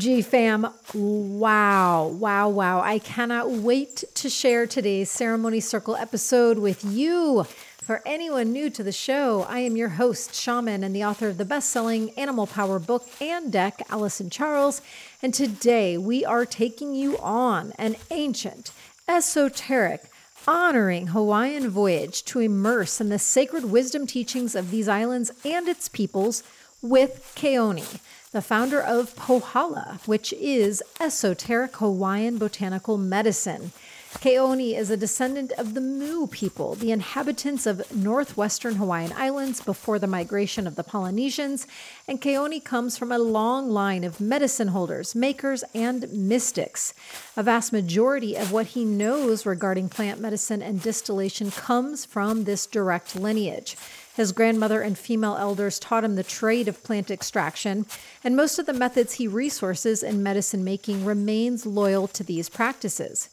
Hey, fam. Wow. Wow. Wow. I cannot wait to share today's Ceremony Circle episode with you. For anyone new to the show, I am your host, shaman, and the author of the best selling Animal Power book and deck, Allison Charles. And today we are taking you on an ancient, esoteric, honoring Hawaiian voyage to immerse in the sacred wisdom teachings of these islands and its peoples with Keoni the founder of Pohala, which is esoteric Hawaiian botanical medicine. Keoni is a descendant of the Mu people, the inhabitants of northwestern Hawaiian Islands before the migration of the Polynesians, and Keoni comes from a long line of medicine holders, makers, and mystics. A vast majority of what he knows regarding plant medicine and distillation comes from this direct lineage. His grandmother and female elders taught him the trade of plant extraction, and most of the methods he resources in medicine making remains loyal to these practices.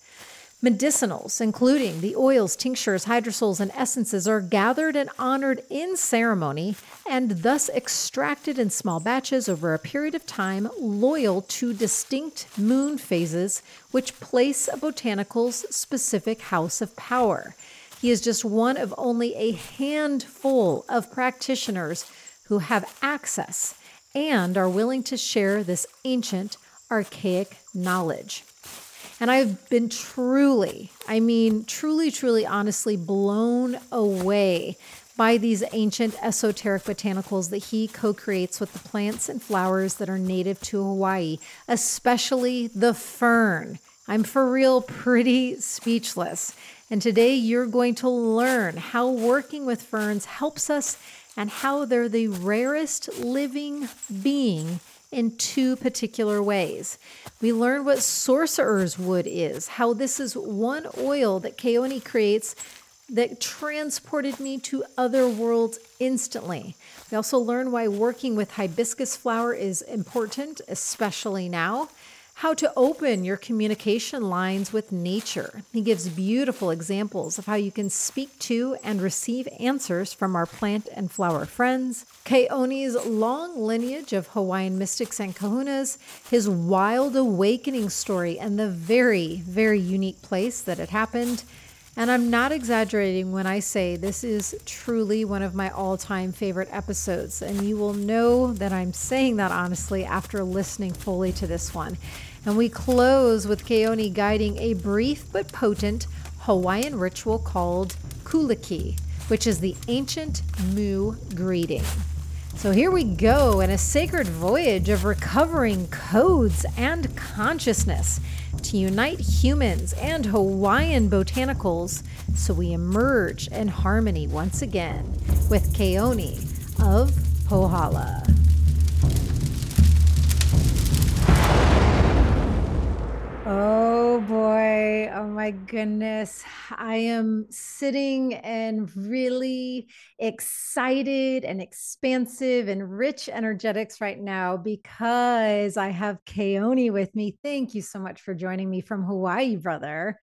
Medicinals, including the oils, tinctures, hydrosols, and essences, are gathered and honored in ceremony and thus extracted in small batches over a period of time, loyal to distinct moon phases, which place a botanical's specific house of power. He is just one of only a handful of practitioners who have access and are willing to share this ancient, archaic knowledge. And I've been truly, I mean, truly, truly, honestly blown away by these ancient esoteric botanicals that he co creates with the plants and flowers that are native to Hawaii, especially the fern. I'm for real pretty speechless. And today you're going to learn how working with ferns helps us and how they're the rarest living being in two particular ways. We learn what sorcerer's wood is, how this is one oil that Keoni creates that transported me to other worlds instantly. We also learn why working with hibiscus flower is important, especially now how to open your communication lines with nature. He gives beautiful examples of how you can speak to and receive answers from our plant and flower friends. Keoni's long lineage of Hawaiian mystics and kahunas, his wild awakening story, and the very, very unique place that it happened. And I'm not exaggerating when I say this is truly one of my all time favorite episodes. And you will know that I'm saying that honestly after listening fully to this one. And we close with Keoni guiding a brief but potent Hawaiian ritual called kuliki, which is the ancient Mu greeting. So here we go in a sacred voyage of recovering codes and consciousness to unite humans and Hawaiian botanicals so we emerge in harmony once again with Keoni of Pohala. Oh boy. Oh my goodness. I am sitting and really excited and expansive and rich energetics right now because I have Keoni with me. Thank you so much for joining me from Hawaii, brother.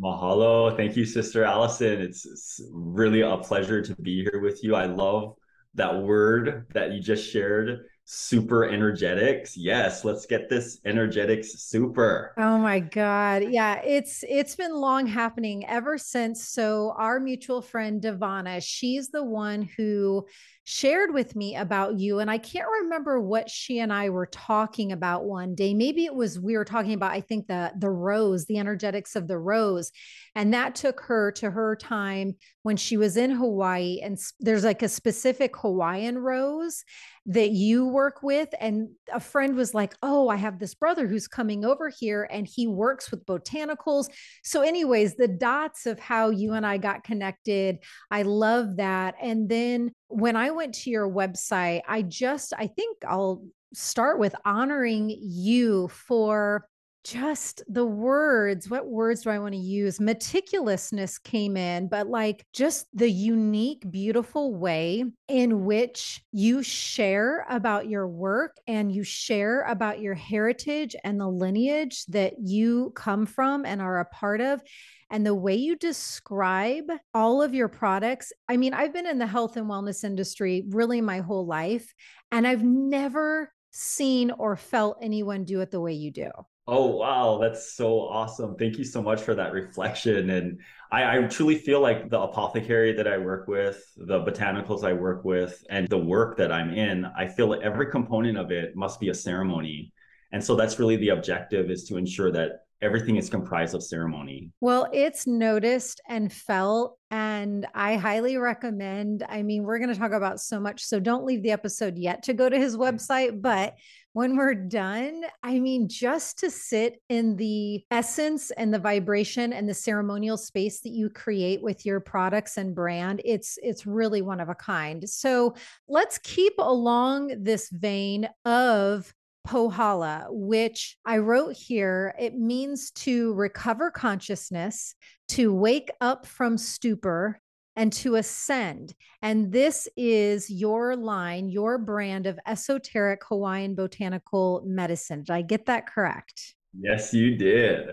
Mahalo. Thank you, Sister Allison. It's, it's really a pleasure to be here with you. I love that word that you just shared super energetics. Yes, let's get this energetics super. Oh my god. Yeah, it's it's been long happening ever since so our mutual friend Devana, she's the one who shared with me about you and I can't remember what she and I were talking about one day. Maybe it was we were talking about I think the the rose, the energetics of the rose. And that took her to her time when she was in Hawaii and there's like a specific Hawaiian rose that you work with and a friend was like, "Oh, I have this brother who's coming over here and he works with botanicals." So anyways, the dots of how you and I got connected, I love that. And then when I went to your website, I just, I think I'll start with honoring you for just the words. What words do I want to use? Meticulousness came in, but like just the unique, beautiful way in which you share about your work and you share about your heritage and the lineage that you come from and are a part of and the way you describe all of your products. I mean, I've been in the health and wellness industry really my whole life, and I've never seen or felt anyone do it the way you do. Oh, wow. That's so awesome. Thank you so much for that reflection. And I, I, truly feel like the apothecary that I work with, the botanicals I work with, and the work that I'm in, I feel like every component of it must be a ceremony. And so that's really the objective is to ensure that everything is comprised of ceremony. Well, it's noticed and felt. And I highly recommend. I mean, we're going to talk about so much. So don't leave the episode yet to go to his mm. website. But when we're done, I mean, just to sit in the essence and the vibration and the ceremonial space that you create with your products and brand, it's it's really one of a kind. So let's keep along this vein of Pohala, which I wrote here, it means to recover consciousness, to wake up from stupor, and to ascend. And this is your line, your brand of esoteric Hawaiian botanical medicine. Did I get that correct? Yes, you did.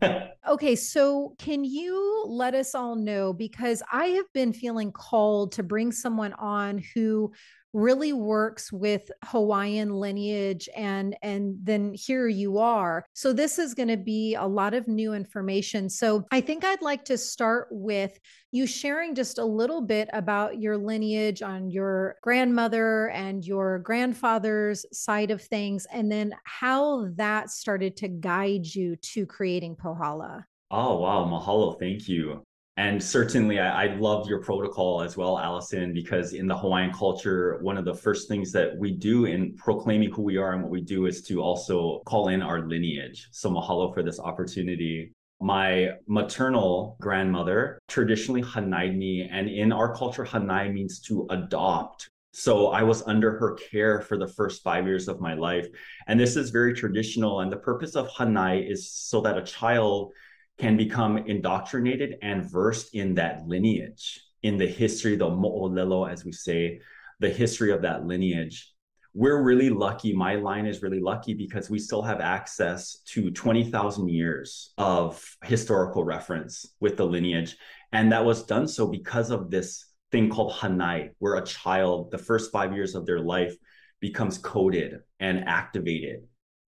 okay, so can you let us all know because I have been feeling called to bring someone on who really works with Hawaiian lineage and and then here you are. So this is going to be a lot of new information. So I think I'd like to start with you sharing just a little bit about your lineage on your grandmother and your grandfather's side of things and then how that started to guide you to creating Pohala. Oh, wow. Mahalo. Thank you. And certainly, I, I love your protocol as well, Allison, because in the Hawaiian culture, one of the first things that we do in proclaiming who we are and what we do is to also call in our lineage. So, mahalo for this opportunity. My maternal grandmother traditionally hanaid me, and in our culture, hanai means to adopt. So I was under her care for the first five years of my life. And this is very traditional. And the purpose of hanai is so that a child can become indoctrinated and versed in that lineage, in the history, the mo'olelo, as we say, the history of that lineage. We're really lucky. My line is really lucky because we still have access to 20,000 years of historical reference with the lineage. And that was done so because of this thing called Hanai, where a child, the first five years of their life, becomes coded and activated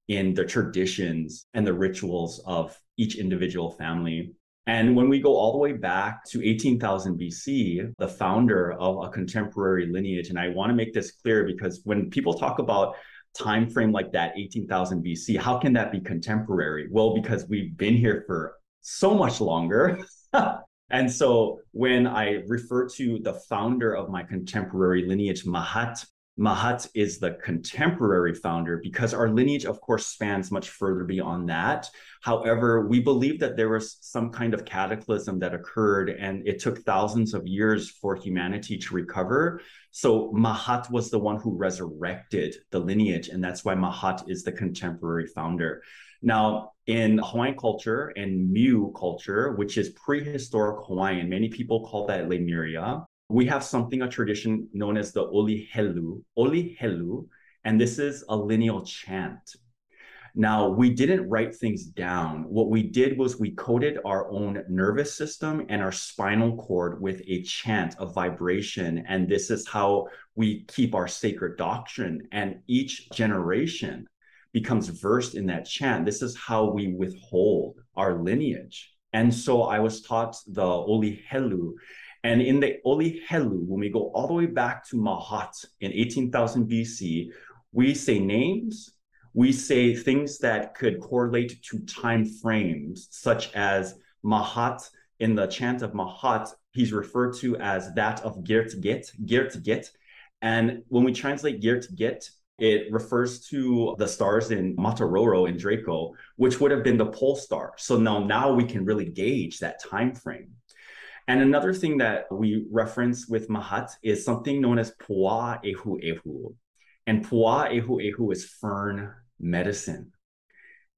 in the traditions and the rituals of each individual family. And when we go all the way back to 18,000 BC, the founder of a contemporary lineage, and I want to make this clear because when people talk about time frame like that 18,000 BC, how can that be contemporary? Well, because we've been here for so much longer. and so when I refer to the founder of my contemporary lineage, Mahat Mahat is the contemporary founder because our lineage, of course, spans much further beyond that. However, we believe that there was some kind of cataclysm that occurred and it took thousands of years for humanity to recover. So Mahat was the one who resurrected the lineage, and that's why Mahat is the contemporary founder. Now, in Hawaiian culture and Miu culture, which is prehistoric Hawaiian, many people call that Lemuria we have something, a tradition known as the Oli Helu, and this is a lineal chant. Now, we didn't write things down. What we did was we coded our own nervous system and our spinal cord with a chant, a vibration. And this is how we keep our sacred doctrine. And each generation becomes versed in that chant. This is how we withhold our lineage. And so I was taught the Oli Helu. And in the Oli Helu, when we go all the way back to Mahat in 18,000 BC, we say names, we say things that could correlate to time frames, such as Mahat in the chant of Mahat, he's referred to as that of Girt Get, Girt Get. And when we translate Girt Get, it refers to the stars in Mataroro and Draco, which would have been the pole star. So now, now we can really gauge that time frame. And another thing that we reference with Mahat is something known as Pua Ehu Ehu. And Pua Ehu Ehu is fern medicine.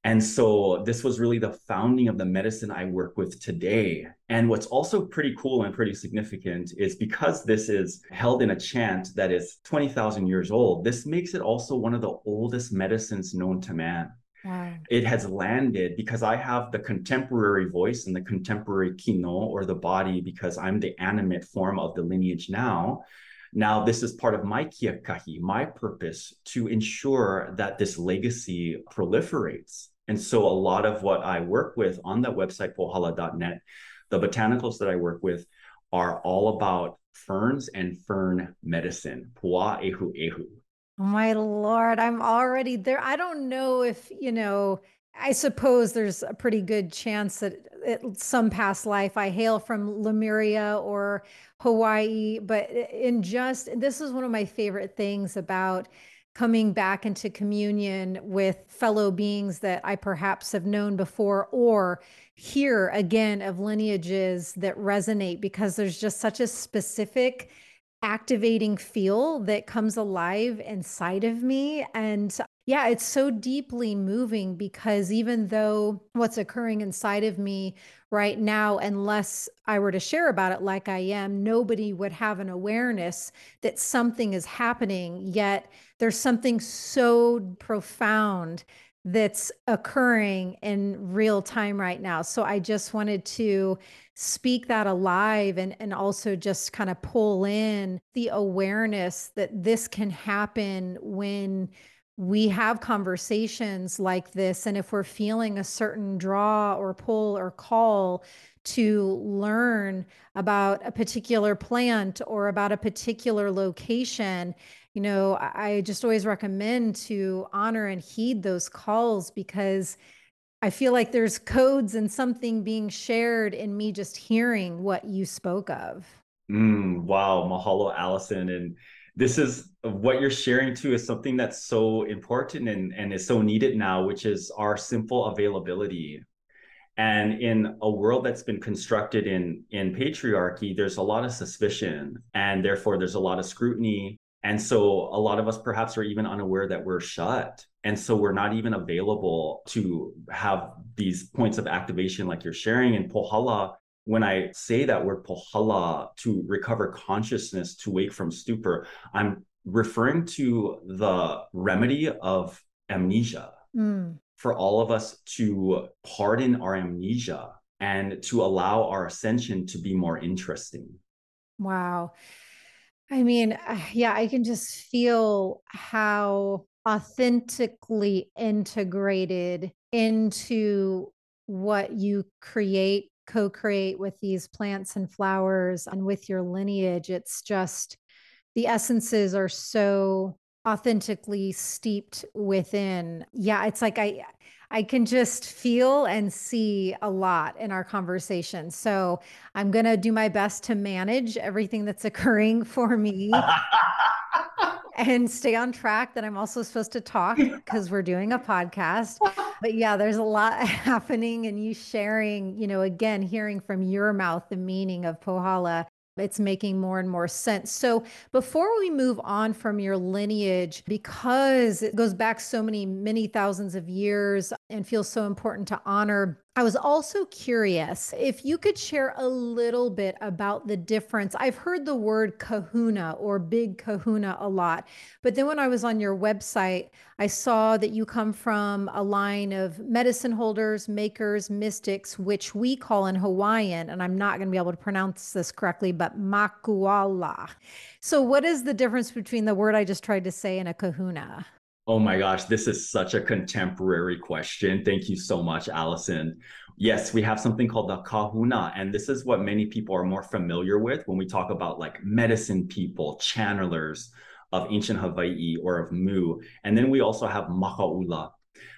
And so this was really the founding of the medicine I work with today. And what's also pretty cool and pretty significant is because this is held in a chant that is 20,000 years old, this makes it also one of the oldest medicines known to man. Wow. It has landed because I have the contemporary voice and the contemporary kino or the body because I'm the animate form of the lineage now. Now, this is part of my kiakahi, my purpose to ensure that this legacy proliferates. And so, a lot of what I work with on that website, pohala.net, the botanicals that I work with are all about ferns and fern medicine. Pua ehu ehu. My lord, I'm already there. I don't know if, you know, I suppose there's a pretty good chance that it, some past life I hail from Lemuria or Hawaii, but in just this is one of my favorite things about coming back into communion with fellow beings that I perhaps have known before or hear again of lineages that resonate because there's just such a specific activating feel that comes alive inside of me and yeah, it's so deeply moving because even though what's occurring inside of me right now, unless I were to share about it like I am, nobody would have an awareness that something is happening. Yet there's something so profound that's occurring in real time right now. So I just wanted to speak that alive and, and also just kind of pull in the awareness that this can happen when we have conversations like this. And if we're feeling a certain draw or pull or call to learn about a particular plant or about a particular location, you know, I just always recommend to honor and heed those calls because I feel like there's codes and something being shared in me just hearing what you spoke of. Mm, wow. Mahalo, Allison. And this is what you're sharing too is something that's so important and, and is so needed now, which is our simple availability. And in a world that's been constructed in, in patriarchy, there's a lot of suspicion and therefore there's a lot of scrutiny. And so a lot of us perhaps are even unaware that we're shut. And so we're not even available to have these points of activation like you're sharing. in Pohala when I say that word pohala to recover consciousness, to wake from stupor, I'm referring to the remedy of amnesia mm. for all of us to pardon our amnesia and to allow our ascension to be more interesting. Wow. I mean, uh, yeah, I can just feel how authentically integrated into what you create co-create with these plants and flowers and with your lineage. It's just the essences are so authentically steeped within. Yeah it's like i i can just feel and see a lot in our conversation so i'm going to do my best to manage everything that's occurring for me and stay on track that I'm also supposed to talk because we're doing a podcast. But yeah, there's a lot happening and you sharing, you know, again, hearing from your mouth the meaning of Pohala it's making more and more sense. So, before we move on from your lineage, because it goes back so many, many thousands of years and feels so important to honor I was also curious if you could share a little bit about the difference. I've heard the word kahuna or big kahuna a lot, but then when I was on your website, I saw that you come from a line of medicine holders, makers, mystics, which we call in Hawaiian, and I'm not going to be able to pronounce this correctly, but makuala. So, what is the difference between the word I just tried to say and a kahuna? Oh my gosh, this is such a contemporary question. Thank you so much, Allison. Yes, we have something called the kahuna, and this is what many people are more familiar with when we talk about like medicine people, channelers of ancient Hawaii or of Mu. And then we also have makaula.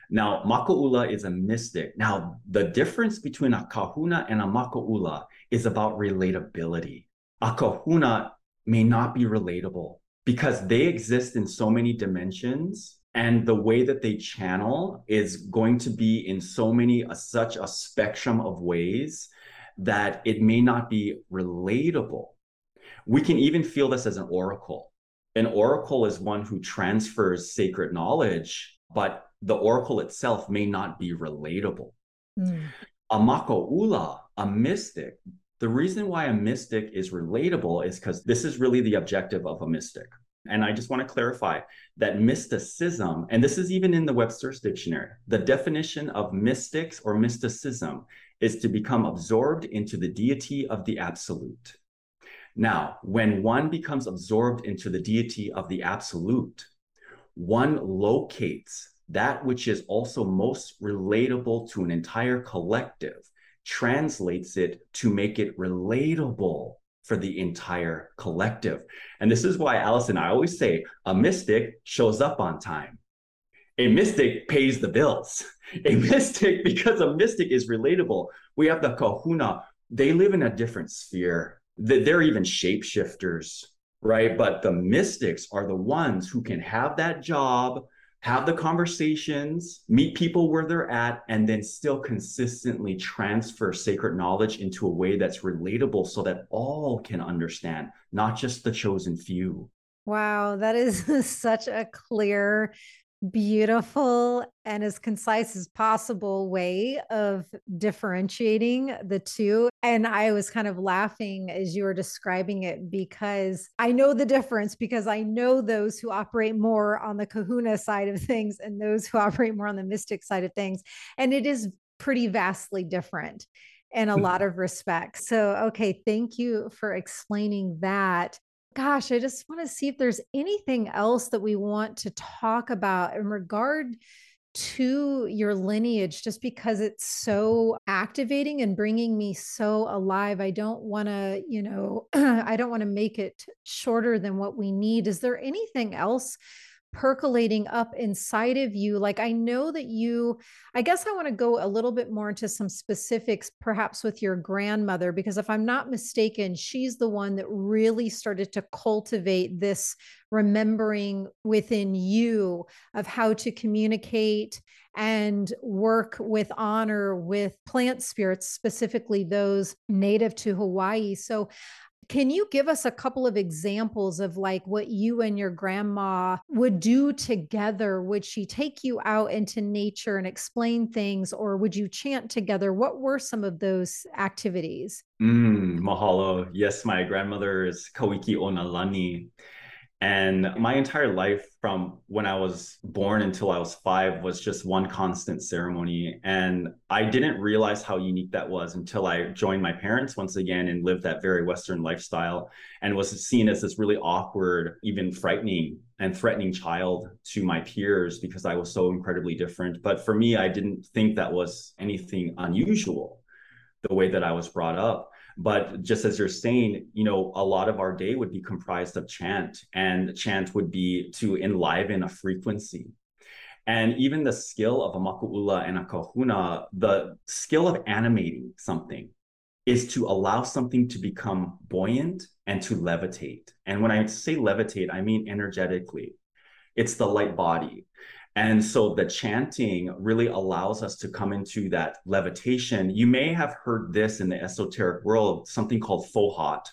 Now, makaula is a mystic. Now, the difference between a kahuna and a makaula is about relatability. A kahuna may not be relatable because they exist in so many dimensions and the way that they channel is going to be in so many uh, such a spectrum of ways that it may not be relatable. We can even feel this as an oracle. An oracle is one who transfers sacred knowledge but the oracle itself may not be relatable. Mm. a makaula a mystic the reason why a mystic is relatable is because this is really the objective of a mystic and I just want to clarify that mysticism, and this is even in the Webster's dictionary, the definition of mystics or mysticism is to become absorbed into the deity of the absolute. Now, when one becomes absorbed into the deity of the absolute, one locates that which is also most relatable to an entire collective, translates it to make it relatable for the entire collective. And this is why, Allison, I always say a mystic shows up on time. A mystic pays the bills. A mystic, because a mystic is relatable. We have the kahuna, they live in a different sphere. They're even shapeshifters, right? But the mystics are the ones who can have that job, have the conversations, meet people where they're at, and then still consistently transfer sacred knowledge into a way that's relatable so that all can understand, not just the chosen few. Wow, that is such a clear beautiful and as concise as possible way of differentiating the two. And I was kind of laughing as you were describing it because I know the difference because I know those who operate more on the kahuna side of things and those who operate more on the mystic side of things. And it is pretty vastly different in a hmm. lot of respects. So, okay, thank you for explaining that gosh, I just want to see if there's anything else that we want to talk about in regard to your lineage just because it's so activating and bringing me so alive. I don't want to, you know, I don't want to make it shorter than what we need. Is there anything else percolating up inside of you like i know that you i guess i want to go a little bit more into some specifics perhaps with your grandmother because if i'm not mistaken she's the one that really started to cultivate this remembering within you of how to communicate and work with honor with plant spirits specifically those native to hawaii. So can you give us a couple of examples of like what you and your grandma would do together? Would she take you out into nature and explain things, or would you chant together? What were some of those activities? Mm, mahalo. Yes, my grandmother is Kawiki Onalani. And my entire life from when I was born until I was five was just one constant ceremony. And I didn't realize how unique that was until I joined my parents once again and lived that very Western lifestyle and was seen as this really awkward, even frightening and threatening child to my peers because I was so incredibly different. But for me, I didn't think that was anything unusual the way that I was brought up. But just as you're saying, you know, a lot of our day would be comprised of chant, and chant would be to enliven a frequency. And even the skill of a maku'ula and a kahuna, the skill of animating something is to allow something to become buoyant and to levitate. And when I say levitate, I mean energetically. It's the light body. And so the chanting really allows us to come into that levitation. You may have heard this in the esoteric world, something called fohat.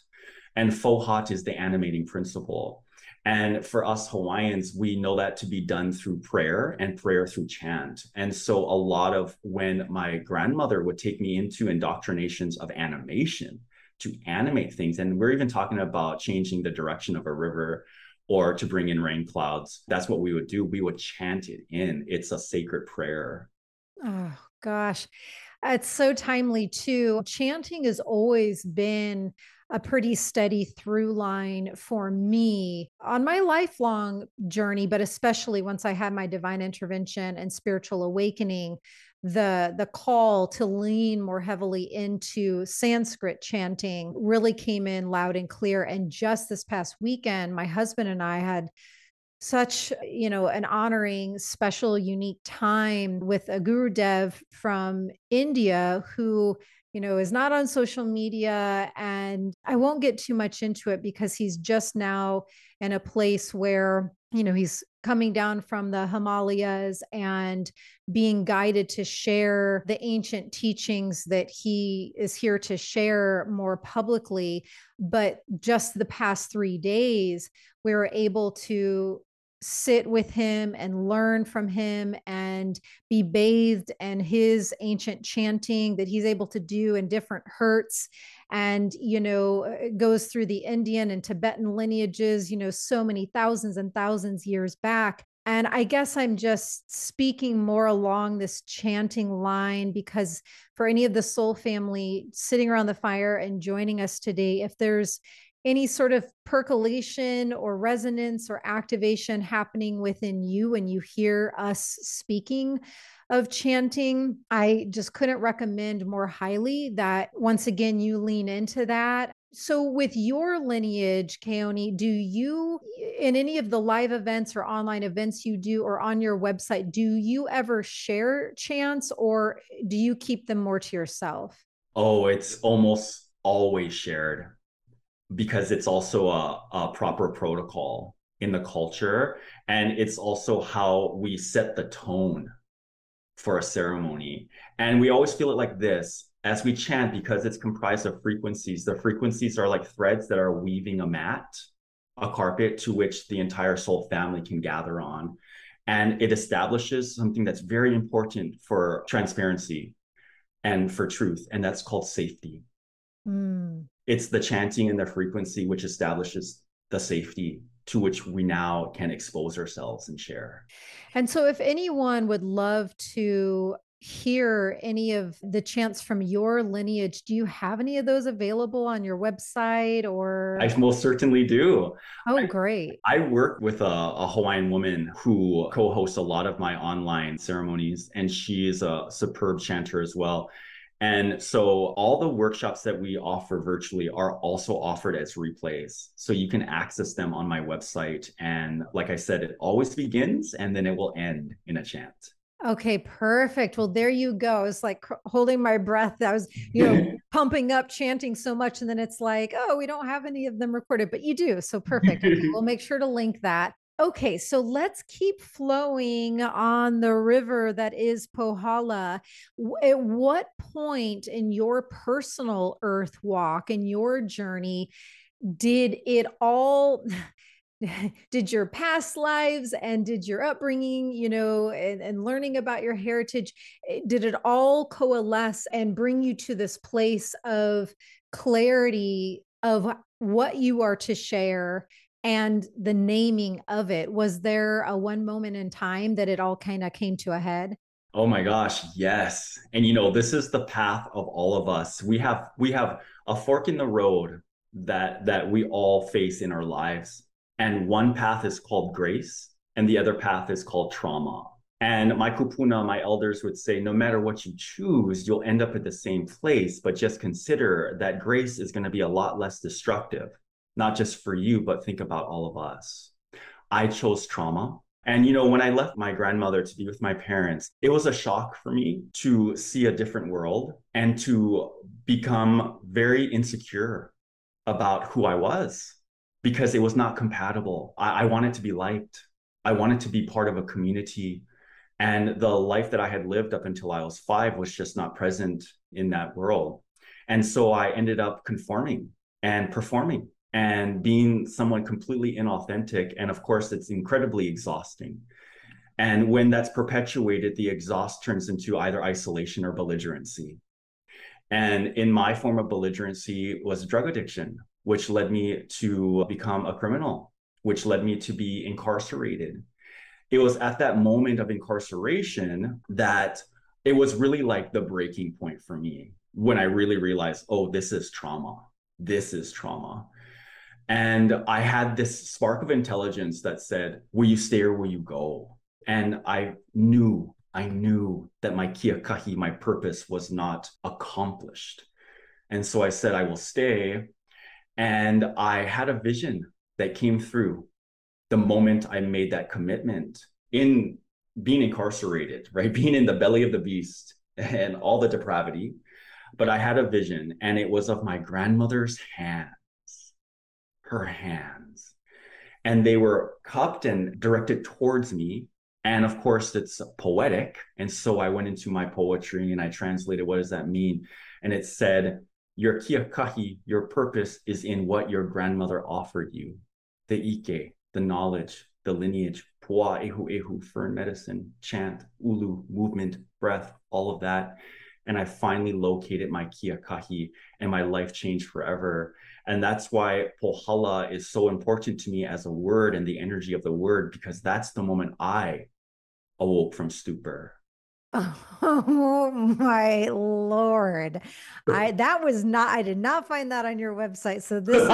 And fohat is the animating principle. And for us Hawaiians, we know that to be done through prayer and prayer through chant. And so a lot of when my grandmother would take me into indoctrinations of animation to animate things, and we're even talking about changing the direction of a river or to bring in rain clouds. That's what we would do. We would chant it in. It's a sacred prayer. Oh, gosh. It's so timely, too. Chanting has always been a pretty steady through line for me on my lifelong journey, but especially once I had my divine intervention and spiritual awakening the the call to lean more heavily into sanskrit chanting really came in loud and clear and just this past weekend my husband and i had such you know an honoring special unique time with a guru dev from india who you know is not on social media and i won't get too much into it because he's just now in a place where you know he's coming down from the Himalayas and being guided to share the ancient teachings that he is here to share more publicly. But just the past three days, we were able to sit with him and learn from him and be bathed in his ancient chanting that he's able to do in different hertz and you know uh, goes through the indian and tibetan lineages you know so many thousands and thousands years back. And I guess I'm just speaking more along this chanting line because for any of the soul family sitting around the fire and joining us today, if there's any sort of percolation or resonance or activation happening within you when you hear us speaking of chanting. I just couldn't recommend more highly that once again you lean into that. So, with your lineage, Keoni, do you, in any of the live events or online events you do, or on your website, do you ever share chants or do you keep them more to yourself? Oh, it's almost always shared because it's also a, a proper protocol in the culture. And it's also how we set the tone for a ceremony. And we always feel it like this as we chant, because it's comprised of frequencies, the frequencies are like threads that are weaving a mat, a carpet to which the entire soul family can gather on. And it establishes something that's very important for transparency and for truth, and that's called safety. Mm. It's the chanting and the frequency which establishes the safety to which we now can expose ourselves and share. And so, if anyone would love to hear any of the chants from your lineage, do you have any of those available on your website or? I most certainly do. Oh, great. I, I work with a, a, Hawaiian woman who co hosts a lot of my online ceremonies, and she is a superb chanter as well. And so all the workshops that we offer virtually are also offered as replays. So you can access them on my website. And like I said, it always begins and then it will end in a chant. Okay, perfect. Well, there you go. It's like holding my breath. I was, you know, pumping up, chanting so much. And then it's like, oh, we don't have any of them recorded, but you do. So perfect. Okay, we'll make sure to link that. Okay, so let's keep flowing on the river that is Pohala. At what point in your personal earth walk and your journey did it all? did your past lives and did your upbringing, you know, and, and learning about your heritage, eh, did it all coalesce and bring you to this place of clarity of what you are to share and the naming of it was there a one moment in time that it all kind of came to a head? Oh my gosh yes and you know this is the path of all of us. We have we have a fork in the road that that we all face in our lives and one path is called grace and the other path is called trauma. And my kupuna my elders would say no matter what you choose you'll end up at the same place but just consider that grace is going to be a lot less destructive not just for you, but think about all of us. I chose trauma. And, you know, when I left my grandmother to be with my parents, it was a shock for me to see a different world and to become very insecure about who I was because it was not compatible. I, I wanted to be liked, I wanted to be part of a community. And the life that I had lived up until I was five was just not present in that world. And so I ended up conforming and performing and being someone completely inauthentic. And of course, it's incredibly exhausting. And when that's perpetuated, the exhaust turns into either isolation or belligerency. And in my form of belligerency was drug addiction, which led me to become a criminal, which led me to be incarcerated. It was at that moment of incarceration that it was really like the breaking point for me when I really realized, oh, this is trauma. This is trauma. And I had this spark of intelligence that said, Will you stay or will you go? And I knew, I knew that my kiakahi, my purpose was not accomplished. And so I said, I will stay. And I had a vision that came through the moment I made that commitment in being incarcerated, right? Being in the belly of the beast and all the depravity. But I had a vision, and it was of my grandmother's hand her hands. And they were cupped and directed towards me. And of course, it's poetic. And so I went into my poetry and I translated what does that mean? And it said, Your kiakahi, your purpose is in what your grandmother offered you the ike, the knowledge, the lineage, pua, ehu, ehu, fern medicine, chant, ulu, movement, breath, all of that. And I finally located my kiakahi and my life changed forever. And that's why Pohala is so important to me as a word and the energy of the word, because that's the moment I awoke from stupor. Oh my lord. I that was not I did not find that on your website. So this is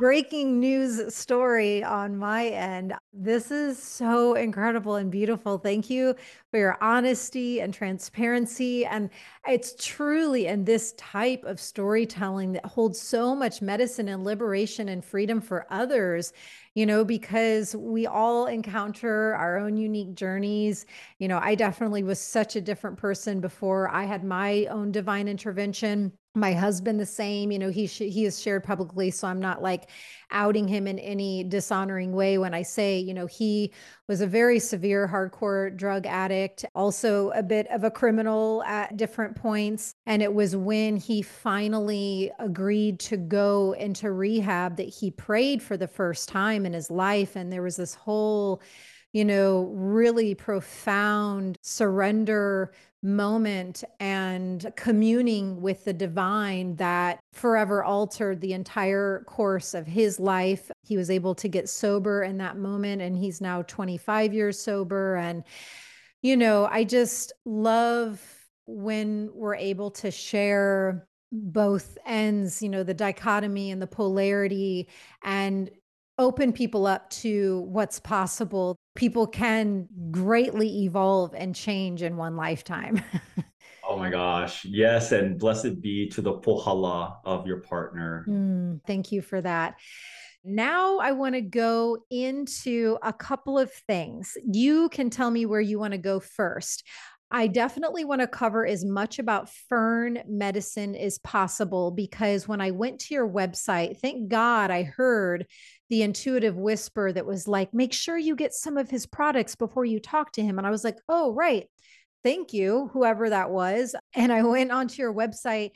breaking news story on my end. This is so incredible and beautiful. Thank you for your honesty and transparency and it's truly in this type of storytelling that holds so much medicine and liberation and freedom for others you know, because we all encounter our own unique journeys. You know, I definitely was such a different person before I had my own divine intervention my husband the same you know he he is shared publicly so i'm not like outing him in any dishonoring way when i say you know he was a very severe hardcore drug addict also a bit of a criminal at different points and it was when he finally agreed to go into rehab that he prayed for the first time in his life and there was this whole you know, really profound surrender moment and communing with the divine that forever altered the entire course of his life. He was able to get sober in that moment, and he's now 25 years sober. And, you know, I just love when we're able to share both ends, you know, the dichotomy and the polarity, and open people up to what's possible. People can greatly evolve and change in one lifetime. oh my gosh. Yes. And blessed be to the pohala of your partner. Mm, thank you for that. Now I want to go into a couple of things. You can tell me where you want to go first. I definitely want to cover as much about fern medicine as possible because when I went to your website, thank God I heard the intuitive whisper that was like, make sure you get some of his products before you talk to him. And I was like, oh, right. Thank you, whoever that was. And I went onto your website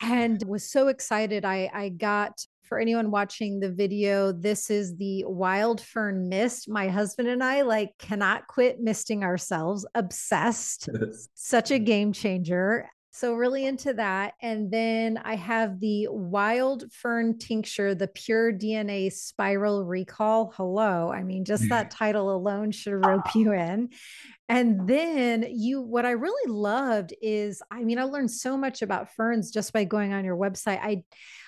and was so excited. I, I got for anyone watching the video, this is the wild fern mist. My husband and I like cannot quit misting ourselves, obsessed. Such a game changer. So, really into that. And then I have the wild fern tincture, the pure DNA spiral recall. Hello. I mean, just that mm. title alone should rope you in. And then you, what I really loved is, I mean, I learned so much about ferns just by going on your website. I,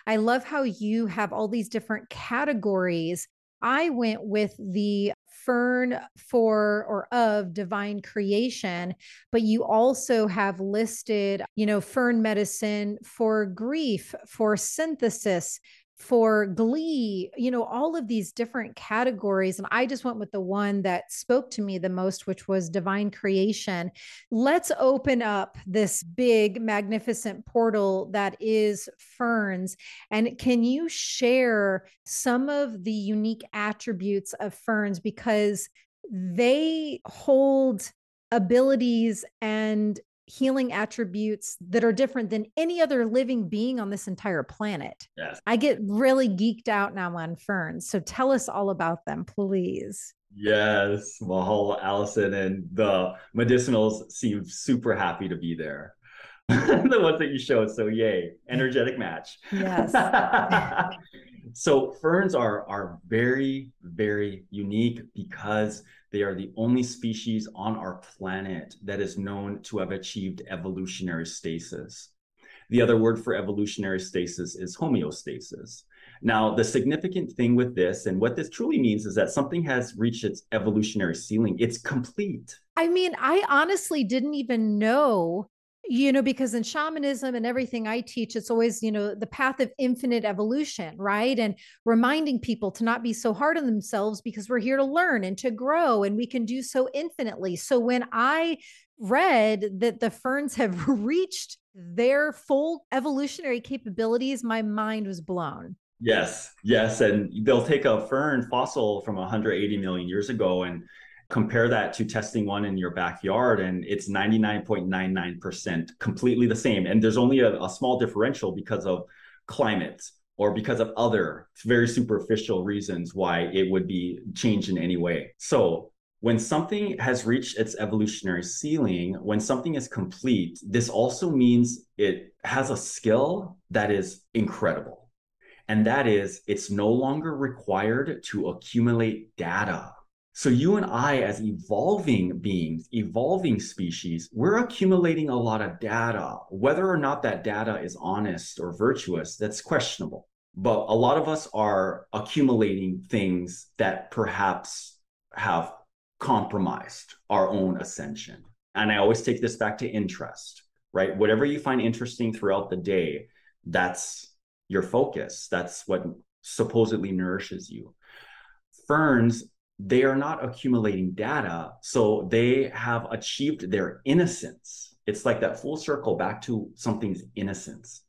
I love how you have all these different categories. I went with the fern for or of divine creation, but you also have listed, you know, fern medicine for grief, for synthesis, for glee you know all of these different categories and i just went with the one that spoke to me the most which was divine creation. Let's open up this big magnificent portal that is ferns and can you share some of the unique attributes of ferns? Because they hold abilities and healing attributes that are different than any other living being on this entire planet. Yes. I get really geeked out now on ferns. So tell us all about them, please. Yes. Mahal, Allison, and the medicinals seem super happy to be there. the ones that you showed. So yay, energetic match. Yes. so ferns are are very, very unique because they are the only species on our planet that is known to have achieved evolutionary stasis. The other word for evolutionary stasis is homeostasis. Now, the significant thing with this and what this truly means is that something has reached its evolutionary ceiling. It's complete. I mean, I honestly didn't even know you know because in shamanism and everything i teach it's always you know the path of infinite evolution right? And reminding people to not be so hard on themselves because we're here to learn and to grow and we can do so infinitely. So when i read that the ferns have reached their full evolutionary capabilities my mind was blown. Yes yes and they'll take a fern fossil from 180 million years ago and compare that to testing one in your backyard and it's 99.99% completely the same. And there's only a, a small differential because of climate or because of other very superficial reasons why it would be changed in any way. So when something has reached its evolutionary ceiling, when something is complete, this also means it has a skill that is incredible. And that is, it's no longer required to accumulate data So you and I, as evolving beings, evolving species, we're accumulating a lot of data. Whether or not that data is honest or virtuous, that's questionable. But a lot of us are accumulating things that perhaps have compromised our own ascension. And I always take this back to interest, right? Whatever you find interesting throughout the day, that's your focus. That's what supposedly nourishes you. Ferns they are not accumulating data. So they have achieved their innocence. It's like that full circle back to something's innocence.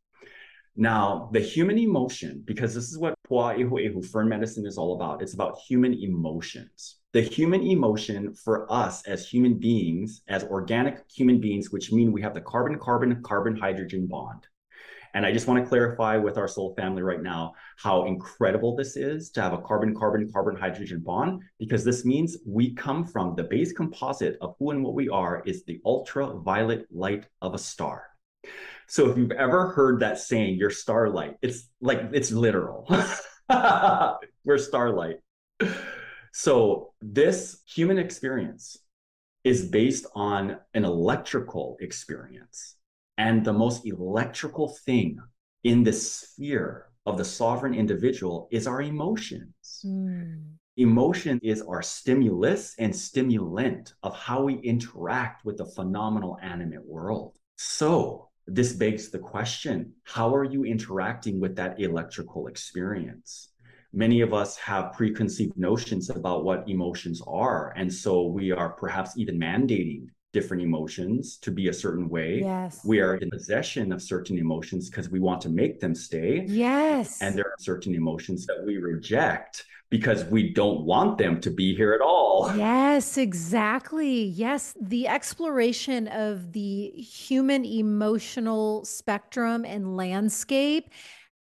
Now, the human emotion, because this is what Pua Ehu Ehu fern medicine is all about, it's about human emotions. The human emotion for us as human beings, as organic human beings, which mean we have the carbon carbon carbon hydrogen bond. And I just want to clarify with our soul family right now how incredible this is to have a carbon carbon carbon hydrogen bond, because this means we come from the base composite of who and what we are is the ultraviolet light of a star. So if you've ever heard that saying, you're starlight, it's like it's literal. We're starlight. So this human experience is based on an electrical experience. And the most electrical thing in the sphere of the sovereign individual is our emotions. Mm. Emotion is our stimulus and stimulant of how we interact with the phenomenal animate world. So, this begs the question how are you interacting with that electrical experience? Many of us have preconceived notions about what emotions are. And so we are perhaps even mandating different emotions to be a certain way. Yes. We are in possession of certain emotions because we want to make them stay. Yes. And there are certain emotions that we reject because we don't want them to be here at all. Yes, exactly. Yes, the exploration of the human emotional spectrum and landscape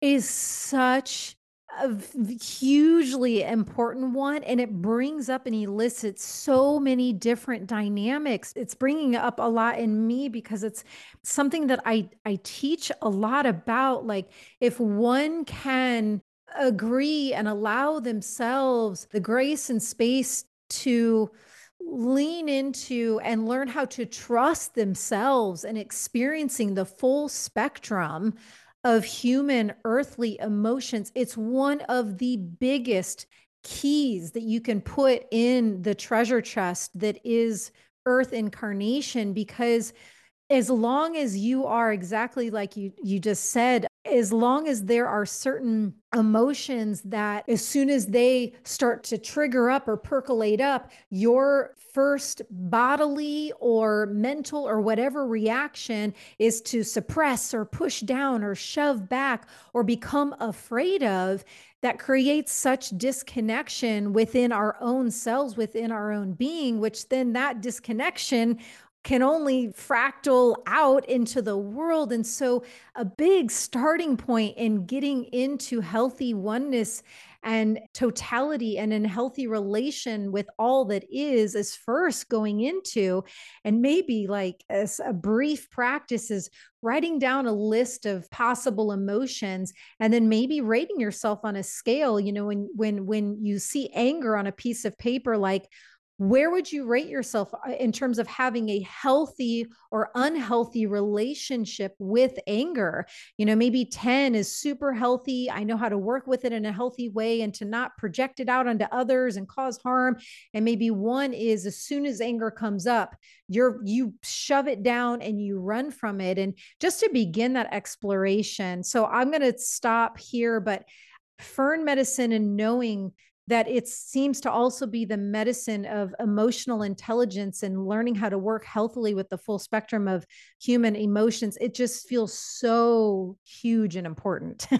is such a hugely important one and it brings up and elicits so many different dynamics. It's bringing up a lot in me because it's something that i i teach a lot about like if one can agree and allow themselves the grace and space to lean into and learn how to trust themselves and experiencing the full spectrum of human earthly emotions. It's one of the biggest keys that you can put in the treasure chest that is earth incarnation because as long as you are exactly like you you just said as long as there are certain emotions that as soon as they start to trigger up or percolate up your first bodily or mental or whatever reaction is to suppress or push down or shove back or become afraid of that creates such disconnection within our own selves within our own being which then that disconnection can only fractal out into the world. And so, a big starting point in getting into healthy oneness and totality and in healthy relation with all that is is first going into and maybe like a, a, brief practice is writing down a list of possible emotions and then maybe rating yourself on a scale you know when when when you see anger on a piece of paper like where would you rate yourself uh, in terms of having a healthy or unhealthy relationship with anger? You know maybe 10 is super healthy i know how to work with it in a healthy way and to not project it out onto others and cause harm. And maybe one is as soon as anger comes up you're you shove it down and you run from it. And just to begin that exploration so i'm going to stop here but fern medicine and knowing that it seems to also be the medicine of emotional intelligence and learning how to work healthily with the full spectrum of human emotions. It just feels so huge and important.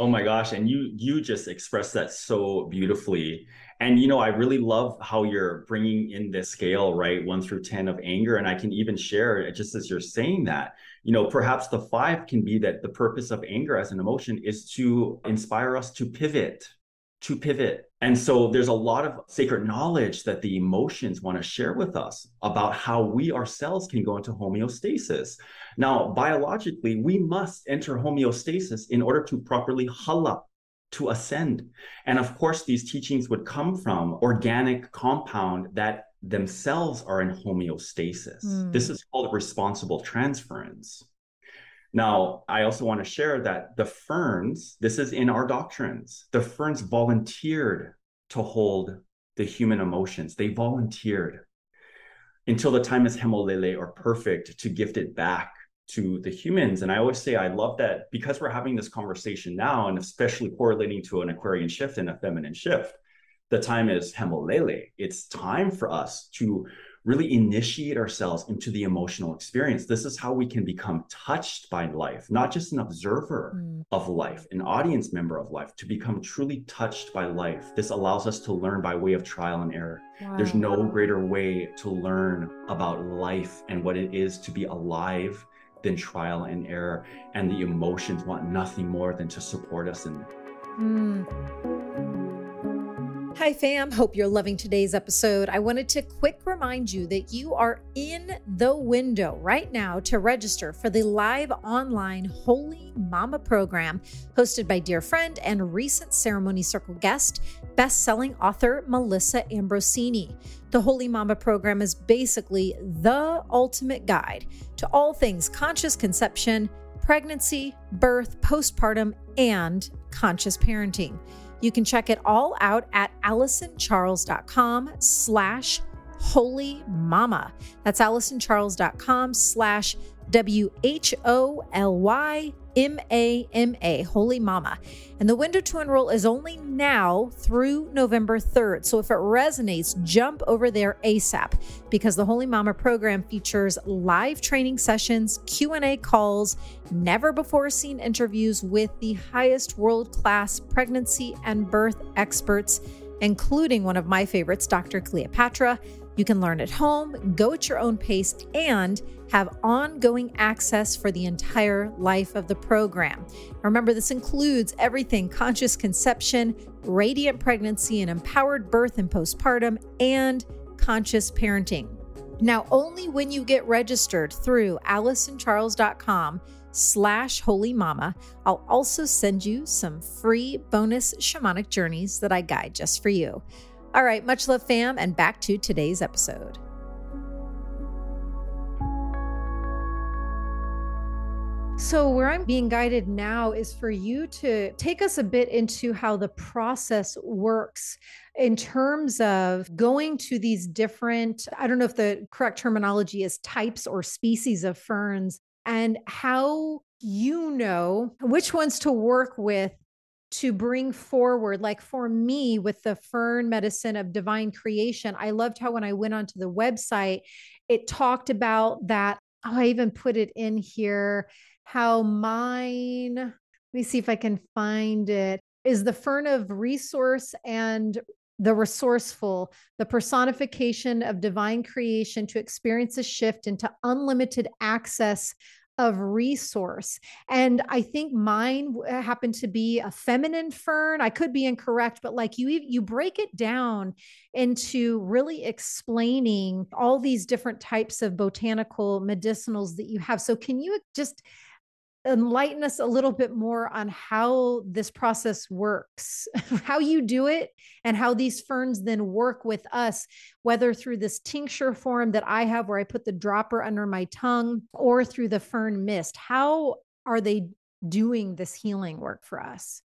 Oh my gosh and you you just expressed that so beautifully. And you know i really love how you're bringing in this scale right? 1 through 10 of anger and i can even share uh, just as you're saying that you know perhaps the 5 can be that the purpose of anger as an emotion is to inspire us to pivot to pivot. And so there's a lot of sacred knowledge that the emotions want to share with us about how we ourselves can go into homeostasis. Now, biologically, we must enter homeostasis in order to properly hala, to ascend. And of course, these teachings would come from organic compound that themselves are in homeostasis. Mm. This is called responsible transference. Now, I also want to share that the ferns, this is in our doctrines, the ferns volunteered to hold the human emotions. They volunteered until the time is hemolele or perfect to gift it back to the humans. And I always say, I love that because we're having this conversation now, and especially correlating to an Aquarian shift and a feminine shift, the time is hemolele. It's time for us to really initiate ourselves into the emotional experience. This is how we can become touched by life, not just an observer mm. of life, an audience member of life, to become truly touched by life. This allows us to learn by way of trial and error. Wow. There's no greater way to learn about life and what it is to be alive than trial and error. And the emotions want nothing more than to support us in. Mm. Hi, fam. Hope you're loving today's episode. I wanted to quick remind you that you are in the window right now to register for the live online Wholy Mama program hosted by dear friend and recent Ceremony Circle guest, best selling author Melissa Ambrosini. The Wholy Mama program is basically the ultimate guide to all things conscious conception, pregnancy, birth, postpartum, and conscious parenting. You can check it all out at allisoncharles.com slash wholy mama. That's allisoncharles.com slash W H O L Y M A M A, Wholy Mama. And the window to enroll is only now through November 3rd. So if it resonates, jump over there ASAP because the Wholy Mama program features live training sessions, Q&A calls, never before seen interviews with the highest world-class pregnancy and birth experts, including one of my favorites, Dr. Cleopatra. You can learn at home, go at your own pace, and have ongoing access for the entire life of the program. Remember, this includes everything conscious conception, radiant pregnancy, and empowered birth and postpartum, and conscious parenting. Now, only when you get registered through allisoncharles.com slash wholy mama, I'll also send you some free bonus shamanic journeys that I guide just for you. All right, much love, fam, and back to today's episode. So, where I'm being guided now is for you to take us a bit into how the process works in terms of going to these different, I don't know if the correct terminology is types or species of ferns, and how you know which ones to work with to bring forward. Like for me, with the fern medicine of divine creation, I loved how when I went onto the website, it talked about that. Oh, I even put it in here how mine, let me see if I can find it, is the fern of resource and the resourceful, the personification of divine creation to experience a shift into unlimited access of resource. And I think mine uh, happened to be a feminine fern. I could be incorrect, but like you you break it down into really explaining all these different types of botanical medicinals that you have. So can you just enlighten us a little bit more on how this process works, how you do it, and how these ferns then work with us, whether through this tincture form that I have where I put the dropper under my tongue or through the fern mist. How are they doing this healing work for us?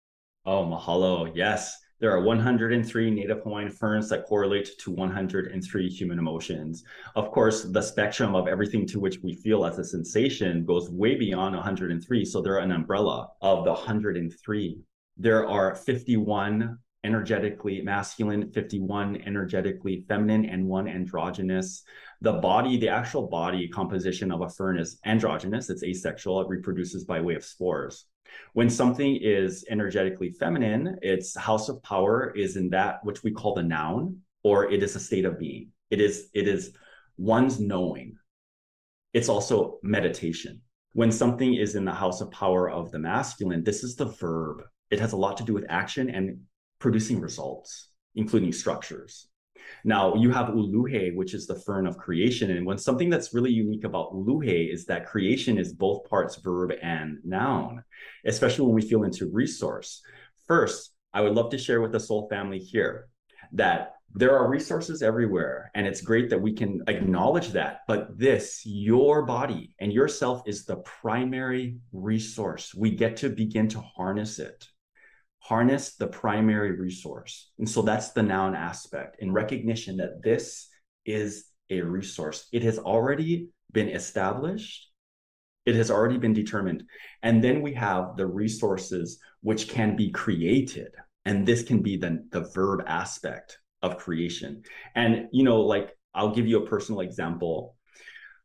Oh, mahalo. Yes. There are 103 native Hawaiian ferns that correlate to 103 human emotions. Of course, the spectrum of everything to which we feel as a sensation goes way beyond 103. So they're an umbrella of the 103. There are 51 energetically masculine, 51 energetically feminine, and one androgynous. The body, the actual body composition of a fern is androgynous, it's asexual, it reproduces by way of spores. When something is energetically feminine, its house of power is in that which we call the noun, or it is a state of being. It is it is one's knowing. It's also meditation. When something is in the house of power of the masculine, this is the verb. It has a lot to do with action and producing results, including structures. Now you have uluhe, which is the fern of creation. And when something that's really unique about uluhe is that creation is both parts verb and noun, especially when we feel into resource. First, I would love to share with the soul family here that there are resources everywhere and it's great that we can acknowledge that but this your body and yourself is the primary resource we get to begin to harness it harness the primary resource. And so that's the noun aspect in recognition that this is a resource. It has already been established. It has already been determined. And then we have the resources which can be created. And this can be the, the verb aspect of creation. And, you know, like I'll give you a personal example.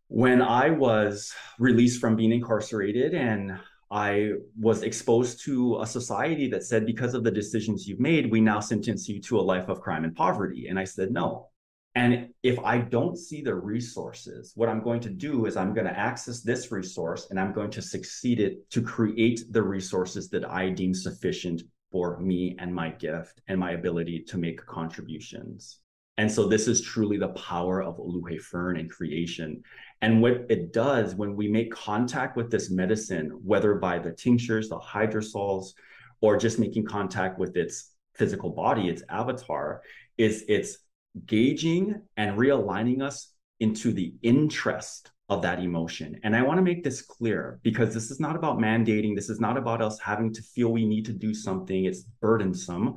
When I was released from being incarcerated and I was exposed to a society that said, because of the decisions you've made, we now sentence you to a life of crime and poverty. And I said, no. And if I don't see the resources, what I'm going to do is I'm going to access this resource and I'm going to succeed it to create the resources that I deem sufficient for me and my gift and my ability to make contributions. And so this is truly the power of Uluhe Fern and creation. And what it does when we make contact with this medicine, whether by the tinctures, the hydrosols, or just making contact with its physical body, its avatar, is it's gauging and realigning us into the interest of that emotion. And I want to make this clear because this is not about mandating. This is not about us having to feel we need to do something. It's burdensome.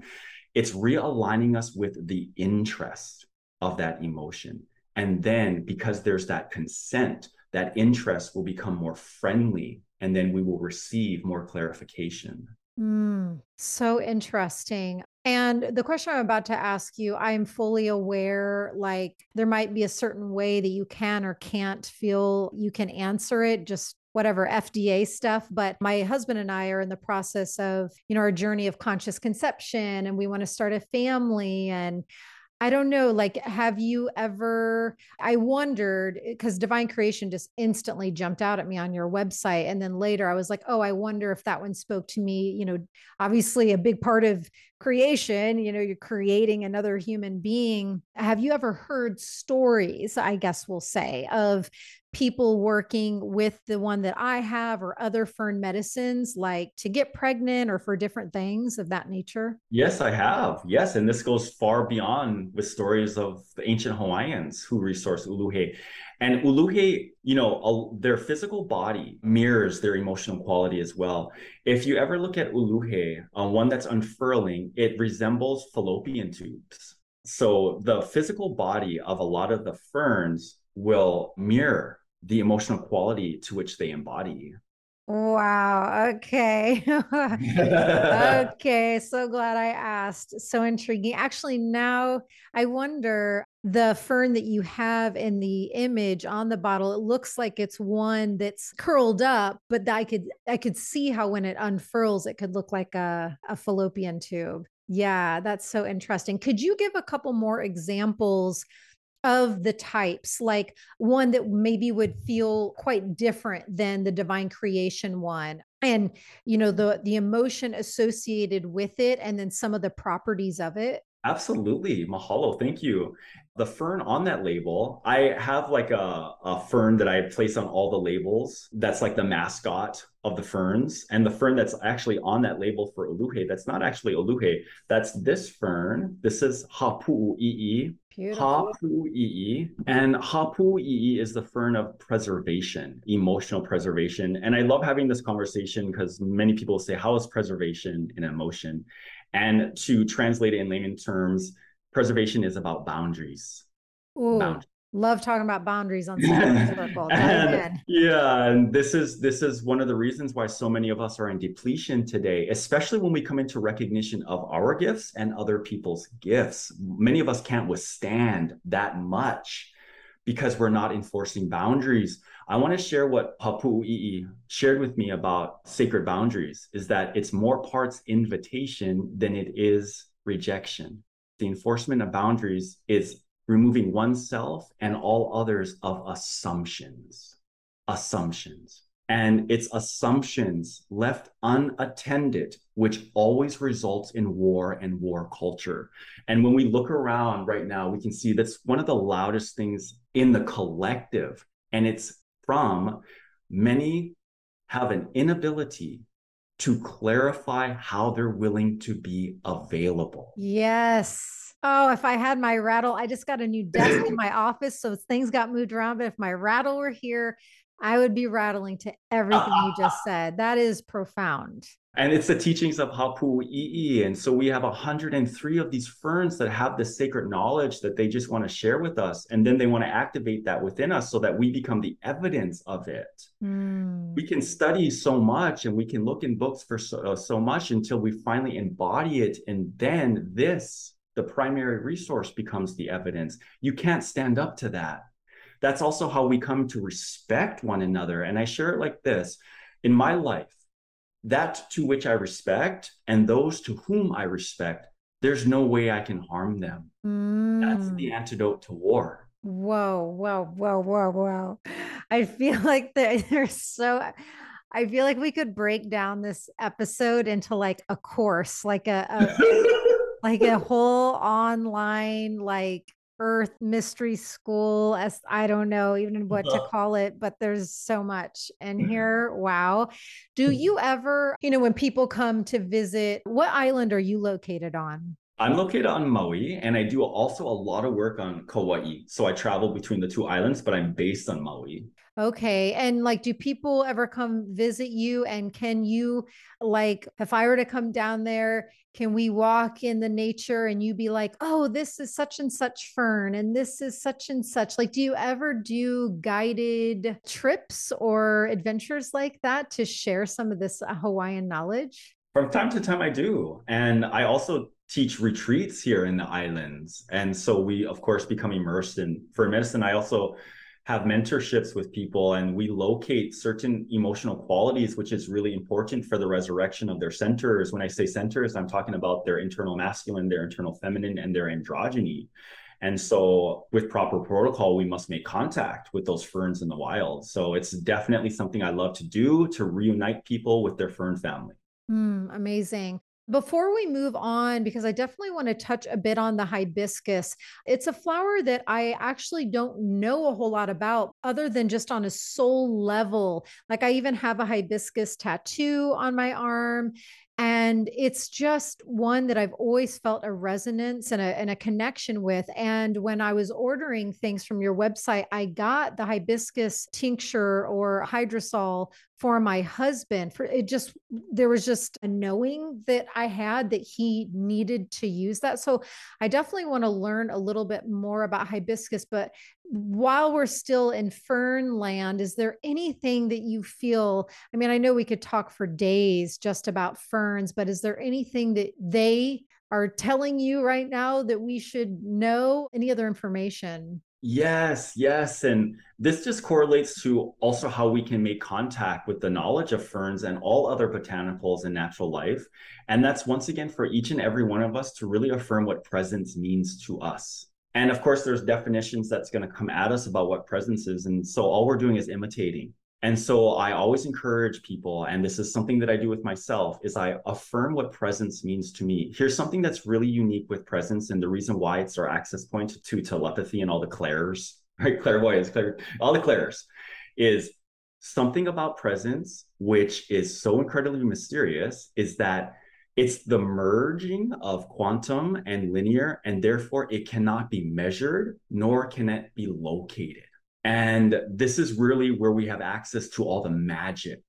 It's realigning us with the interest of that emotion. And then because there's that consent, that interest will become more friendly and then we will receive more clarification. Mm, so interesting. And the question I'm about to ask you, I am fully aware like there might be a certain way that you can or can't feel you can answer it just whatever FDA stuff. But my husband and I are in the process of, you know, our journey of conscious conception and we want to start a family. And I don't know, like, have you ever? I wondered eh, because divine creation just instantly jumped out at me on your website. And then later I was like, oh, I wonder if that one spoke to me. You know, obviously a big part of creation, you know, you're creating another human being. Have you ever heard stories, I guess we'll say, of people working with the one that I have or other fern medicines, like to get pregnant or for different things of that nature? Yes, I have. Yes. And this goes far beyond with stories of the ancient Hawaiians who resource uluhe. And uluhe, you know, their physical body mirrors their emotional quality as well. If you ever look at uluhe, uh, one that's unfurling, it resembles fallopian tubes. So the physical body of a lot of the ferns will mirror the emotional quality to which they embody. Wow. Okay. okay. So glad I asked. So intriguing. Actually, now I wonder the fern that you have in the image on the bottle it looks like it's one that's curled up but i could i could see how when it unfurls it could look like a, a fallopian tube yeah that's so interesting could you give a couple more examples of the types, like one that maybe would feel quite different than the divine creation one and you know the the emotion associated with it and then some of the properties of it. Absolutely mahalo thank you. The fern on that label i have like a, a fern that i place on all the labels that's like the mascot of the ferns and the fern that's actually on that label for uluhe that's not actually uluhe that's this fern this is hapu'ui'i Hapu'i'i. And Hapu'i'i is the fern of preservation, emotional preservation. And I love having this conversation because many people say, How is preservation an emotion? And to translate it in layman terms, preservation is about boundaries. Ooh. boundaries. Love talking about boundaries on Circle. and, yeah, and this is this is one of the reasons why so many of us are in depletion today, especially when we come into recognition of our gifts and other people's gifts. Many of us can't withstand that much because we're not enforcing boundaries. I want to share what Hapu'i'i shared with me about sacred boundaries is that it's more parts invitation than it is rejection. The enforcement of boundaries is removing oneself and all others of assumptions. Assumptions. And it's assumptions left unattended, which always results in war and war culture. And when we look around right now, we can see that's one of the loudest things in the collective. And it's from many have an inability to clarify how they're willing to be available. Yes. Oh, if I had my rattle, I just got a new desk in my office. So things got moved around. But if my rattle were here, I would be rattling to everything you just said. That is profound. And it's the teachings of Hapu'i'i. And so we have 103 of these ferns that have this sacred knowledge that they just want to share with us. And then they want to activate that within us so that we become the evidence of it. Mm. We can study so much and we can look in books for so, uh, so much until we finally embody it. And then this, the primary resource, becomes the evidence. You can't stand up to that. That's also how we come to respect one another. And I share it like this in my life that to which I respect and those to whom I respect, there's no way I can harm them. Mm. That's the antidote to war. Whoa, whoa, whoa, whoa, whoa. I feel like there's so I feel like we could break down this episode into like a course, like a, a like a whole online like earth mystery school as i don't know even what to call it but there's so much in mm-hmm. here wow do mm-hmm. you ever you know when people come to visit what island are you located on I'm located on Maui and I do also a lot of work on Kauai. So I travel between the two islands, but I'm based on Maui. Okay. And like, do people ever come visit you? And can you, like, if I were to come down there, can we walk in the nature and you be like, oh, this is such and such fern and this is such and such? Like, do you ever do guided trips or adventures like that to share some of this uh, Hawaiian knowledge? From time to time, I do. And I also teach retreats here in the islands. And so we, of course, become immersed in fern medicine. I also have mentorships with people and we locate certain emotional qualities which is really important for the resurrection of their centers. When i say centers i'm talking about their internal masculine their internal feminine and their androgyny. And so with proper protocol we must make contact with those ferns in the wild. So it's definitely something i love to do to reunite people with their fern family. Mm, amazing. Before we move on, because I definitely want to touch a bit on the hibiscus, it's a flower that I actually don't know a whole lot about other than just on a soul level. Like I even have a hibiscus tattoo on my arm. And it's just one that I've always felt a resonance and a, and a connection with. And when I was ordering things from your website, I got the hibiscus tincture or hydrosol for my husband for it just there was just a knowing that i had that he needed to use that so i definitely want to learn a little bit more about hibiscus but while we're still in fern land is there anything that you feel i mean i know we could talk for days just about ferns but is there anything that they are telling you right now that we should know any other information Yes, yes. And this just correlates to also how we can make contact with the knowledge of ferns and all other botanicals in natural life. And that's once again for each and every one of us to really affirm what presence means to us. And of course, there's definitions that's going to come at us about what presence is. And so all we're doing is imitating. And so I always encourage people, and this is something that I do with myself, is I affirm what presence means to me. Here's something that's really unique with presence, and the reason why it's our access point to telepathy and all the clairs, right? Clairvoyance, clair, all the clairs, is something about presence, which is so incredibly mysterious, is that it's the merging of quantum and linear, and therefore it cannot be measured, nor can it be located. And this is really where we have access to all the magic.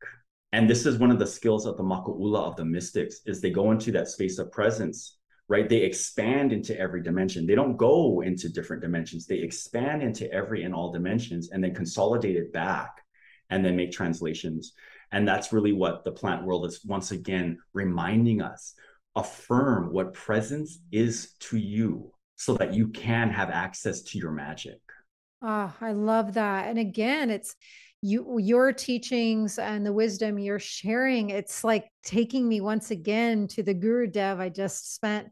And this is one of the skills of the Maka'ula of the mystics is they go into that space of presence, right? They expand into every dimension. They don't go into different dimensions. They expand into every and all dimensions and then consolidate it back and then make translations. And that's really what the plant world is once again reminding us. Affirm what presence is to you so that you can have access to your magic. Oh, I love that. And again, it's you your teachings and the wisdom you're sharing. It's like taking me once again to the Guru Dev I just spent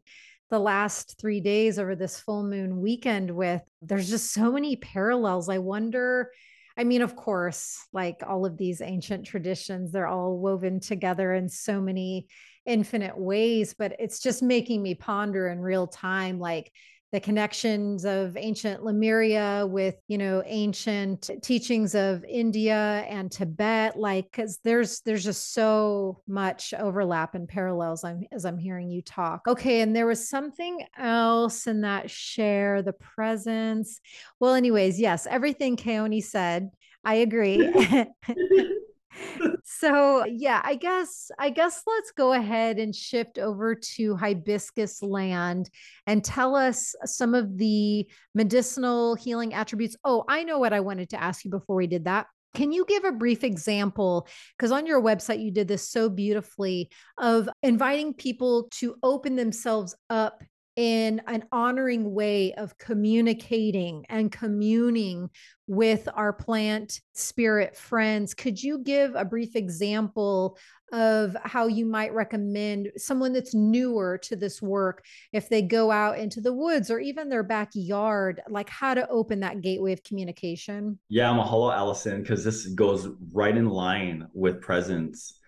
the last 3 days over this full moon weekend with. There's just so many parallels. I wonder I mean, of course, like all of these ancient traditions, they're all woven together in so many infinite ways, but it's just making me ponder in real time like the connections of ancient Lemuria with, you know, ancient teachings of India and Tibet, like, cause there's, there's just so much overlap and parallels I'm, as I'm hearing you talk. Okay. And there was something else in that share, the presence. Well, anyways, yes, everything Keoni said, I agree. so yeah i guess i guess let's go ahead and shift over to hibiscus land and tell us some of the medicinal healing attributes oh i know what i wanted to ask you before we did that can you give a brief example? Because on your website, you did this so beautifully of inviting people to open themselves up in an honoring way of communicating and communing with our plant spirit friends. Could you give a brief example of how you might recommend someone that's newer to this work if they go out into the woods or even their backyard, like how to open that gateway of communication? Yeah, um, mahalo, Allison, because this goes right in line with presence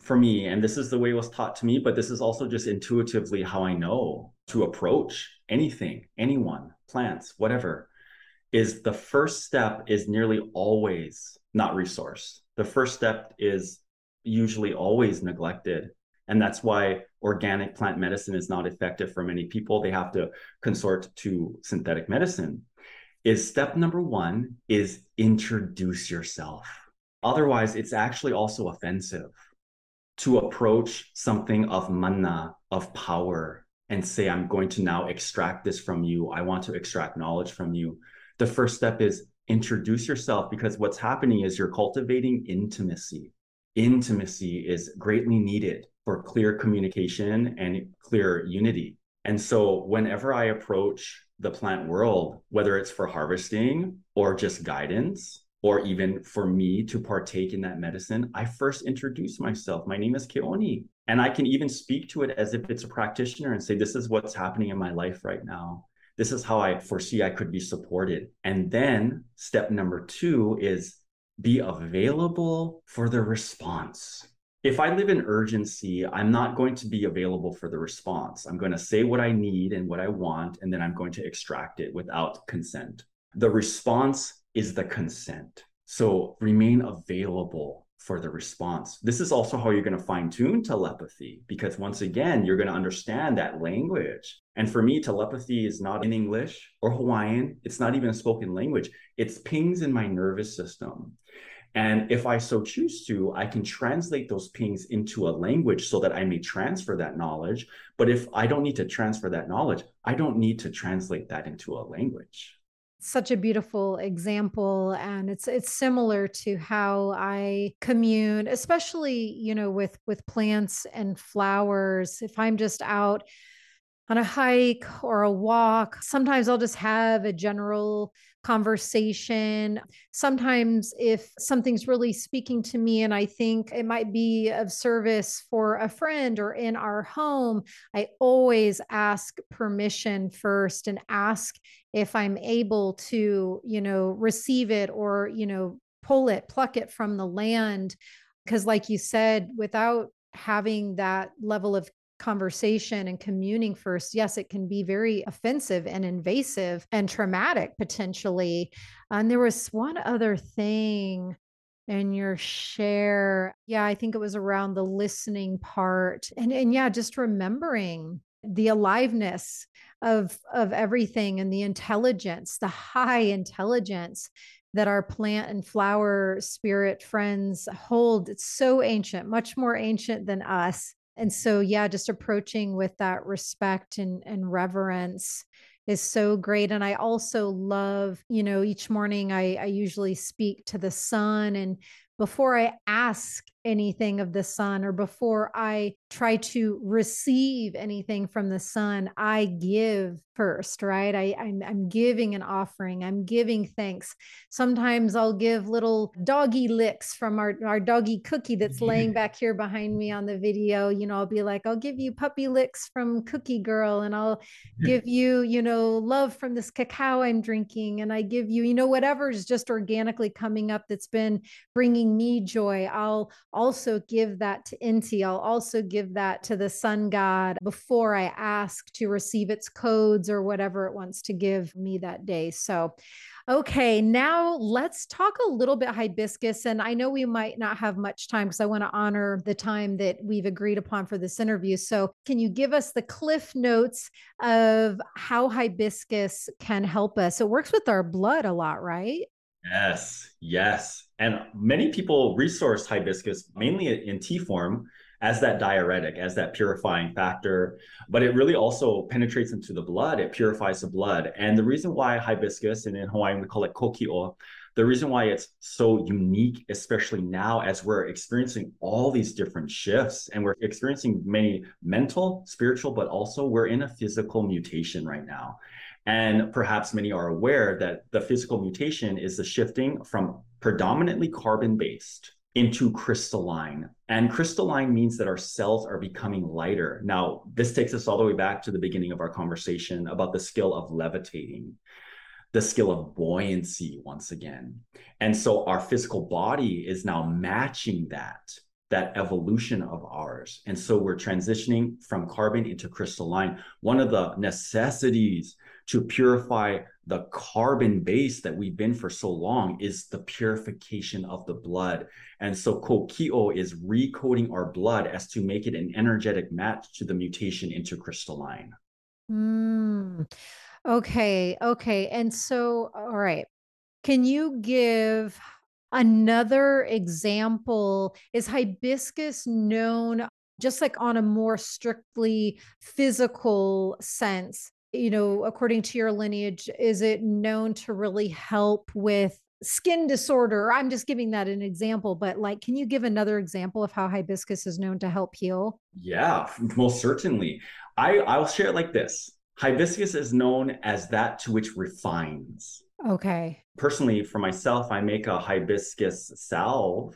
for me, and this is the way it was taught to me, but this is also just intuitively how I know to approach anything, anyone, plants, whatever, is the first step is nearly always not resourced. The first step is usually always neglected. And that's why organic plant medicine is not effective for many people. They have to consort to synthetic medicine. Is step number one is introduce yourself. Otherwise, it's actually also offensive to approach something of mana, of power, and say, I'm going to now extract this from you. I want to extract knowledge from you. The first step is introduce yourself because what's happening is you're cultivating intimacy. Intimacy is greatly needed for clear communication and clear unity. And so, whenever I approach the plant world, whether it's for harvesting or just guidance, or even for me to partake in that medicine, I first introduce myself. My name is Keoni. And I can even speak to it as if it's a practitioner and say, This is what's happening in my life right now. This is how I foresee I could be supported. And then step number two is be available for the response. If I live in urgency, I'm not going to be available for the response. I'm going to say what I need and what I want, and then I'm going to extract it without consent. The response is the consent. So remain available for the response. This is also how you're going to fine tune telepathy because once again, you're going to understand that language. And for me, telepathy is not in English or Hawaiian. It's not even a spoken language. It's pings in my nervous system. And if I so choose to, I can translate those pings into a language so that I may transfer that knowledge. But if I don't need to transfer that knowledge, I don't need to translate that into a language such a beautiful example and it's it's similar to how i commune especially you know with with plants and flowers if i'm just out on a hike or a walk. Sometimes I'll just have a general conversation. Sometimes, if something's really speaking to me and I think it might be of service for a friend or in our home, I always ask permission first and ask if I'm able to, you know, receive it or, you know, pull it, pluck it from the land. Because, like you said, without having that level of conversation and communing first, yes, it can be very offensive and invasive and traumatic potentially. And there was one other thing in your share. Yeah, I think it was around the listening part. And and yeah, just remembering the aliveness of of everything and the intelligence, the high intelligence that our plant and flower spirit friends hold. It's so ancient, much more ancient than us. And so yeah just approaching with that respect and, and reverence is so great. And i also love you know each morning i i usually speak to the sun. And before i ask anything of the sun or before I try to receive anything from the sun, I give first, right? I, I'm, I'm giving an offering, I'm giving thanks. Sometimes I'll give little doggy licks from our, our doggy cookie that's laying back here behind me on the video. You know, I'll be like, I'll give you puppy licks from Cookie Girl, and I'll give you, you know, love from this cacao I'm drinking. And I give you, you know, whatever is just organically coming up that's been bringing me joy. I'll also give that to Inti. I'll also give that to the sun god before I ask to receive its codes or whatever it wants to give me that day. So, okay, now let's talk a little bit hibiscus. And I know we might not have much time because I want to honor the time that we've agreed upon for this interview. So, can you give us the cliff notes of how hibiscus can help us? It works with our blood a lot, right? Yes, yes. And many people resource hibiscus mainly in tea form as that diuretic, as that purifying factor, but it really also penetrates into the blood. It purifies the blood. And the reason why hibiscus, and in Hawaiian we call it kokio, the reason why it's so unique, especially now as we're experiencing all these different shifts and we're experiencing many mental, spiritual, but also we're in a physical mutation right now. And perhaps many are aware that the physical mutation is the shifting from predominantly carbon based into crystalline. And crystalline means that our cells are becoming lighter. Now, this takes us all the way back to the beginning of our conversation about the skill of levitating, the skill of buoyancy once again. And so our physical body is now matching that that evolution of ours. And so we're transitioning from carbon into crystalline. One of the necessities to purify the carbon base that we've been for so long is the purification of the blood. And so Kokio is recoding our blood as to make it an energetic match to the mutation into crystalline. Mm. Okay. Okay. And so, all right. Can you give another example? Is hibiscus known just like on a more strictly physical sense you know, according to your lineage, is it known to really help with skin disorder? I'm just giving that an example, but like, can you give another example of how hibiscus is known to help heal? Yeah, most certainly. I, I'll share it like this hibiscus is known as that to which refines. Okay. Personally, for myself, I make a hibiscus salve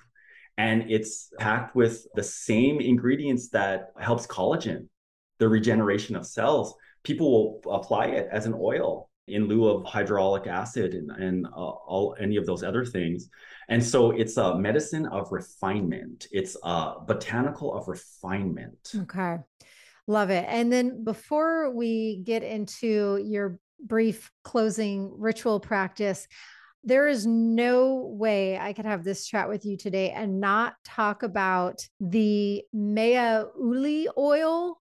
and it's packed with the same ingredients that helps collagen, the regeneration of cells people will apply it as an oil in lieu of hyaluronic acid and, and uh, all any of those other things. And so it's a medicine of refinement. It's a botanical of refinement. Okay. Love it. And then before we get into your brief closing ritual practice, there is no way I could have this chat with you today and not talk about the Mea Uli oil.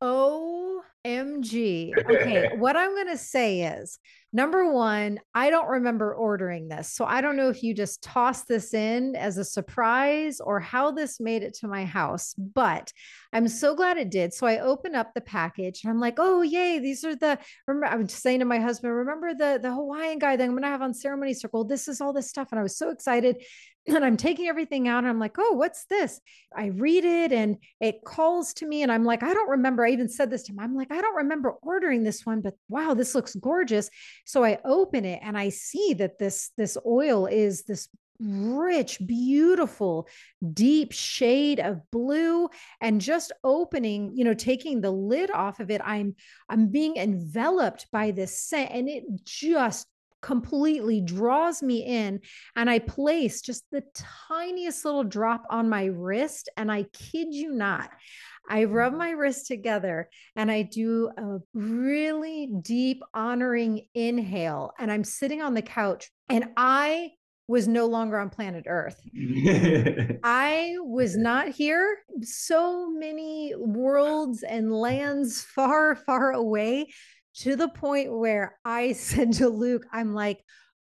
Oh MG. Okay, what I'm going to say is number one, I don't remember ordering this. So I don't know if you just tossed this in as a surprise or how this made it to my house, but I'm so glad it did. So I open up the package and I'm like, oh, yay, these are the, remember, I'm just saying to my husband, remember the, the Hawaiian guy that I'm going to have on Ceremony Circle? This is all this stuff. And I was so excited and I'm taking everything out and I'm like, oh, what's this? I read it and it calls to me. And I'm like, I don't remember. I even said this to him. I'm like, I don't remember ordering this one, but wow, this looks gorgeous. So I open it and I see that this, this oil is this rich, beautiful, deep shade of blue and just opening, you know, taking the lid off of it, I'm I'm being enveloped by this scent and it just completely draws me in and I place just the tiniest little drop on my wrist and I kid you not I rub mm-hmm. my wrists together and I do a really deep honoring inhale and I'm sitting on the couch and I was no longer on planet Earth. I was not here. So many worlds and lands far, far away to the point where I said to Luke, I'm like,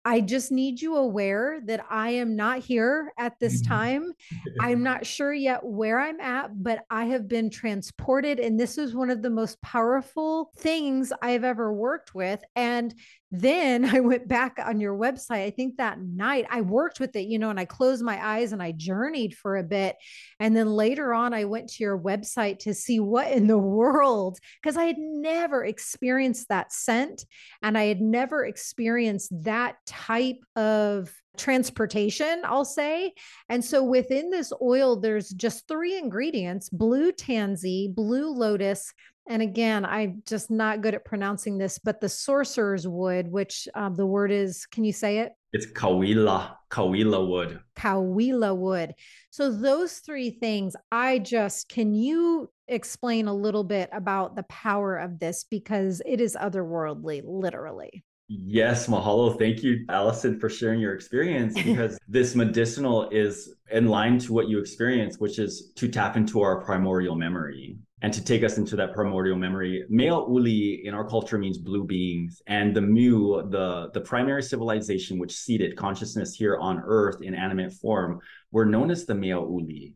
I just need you aware that I am not here at this mm-hmm. time. I'm not sure yet where I'm at, but I have been transported. And this is one of the most powerful things I've ever worked with. And then I went back on your website. I think that night I worked with it, you know, and I closed my eyes and I journeyed for a bit. And then later on, I went to your website to see what in the world, because I had never experienced that scent and I had never experienced that type of transportation, I'll say. And so within this oil, there's just three ingredients blue tansy, blue lotus, and again, I'm just not good at pronouncing this, but the sorcerer's wood, which um, the word is, can you say it? It's Kauila, Kauila wood. Kauila wood. So those three things, I just can you explain a little bit about the power of this because it is otherworldly, literally. Yes, mahalo. Thank you, Allison, for sharing your experience because this medicinal is in line to what you experience, which is to tap into our primordial memory and to take us into that primordial memory. Mea Uli in our culture means blue beings, and the Mu, the, the primary civilization which seeded consciousness here on earth in animate form, were known as the Mea Uli.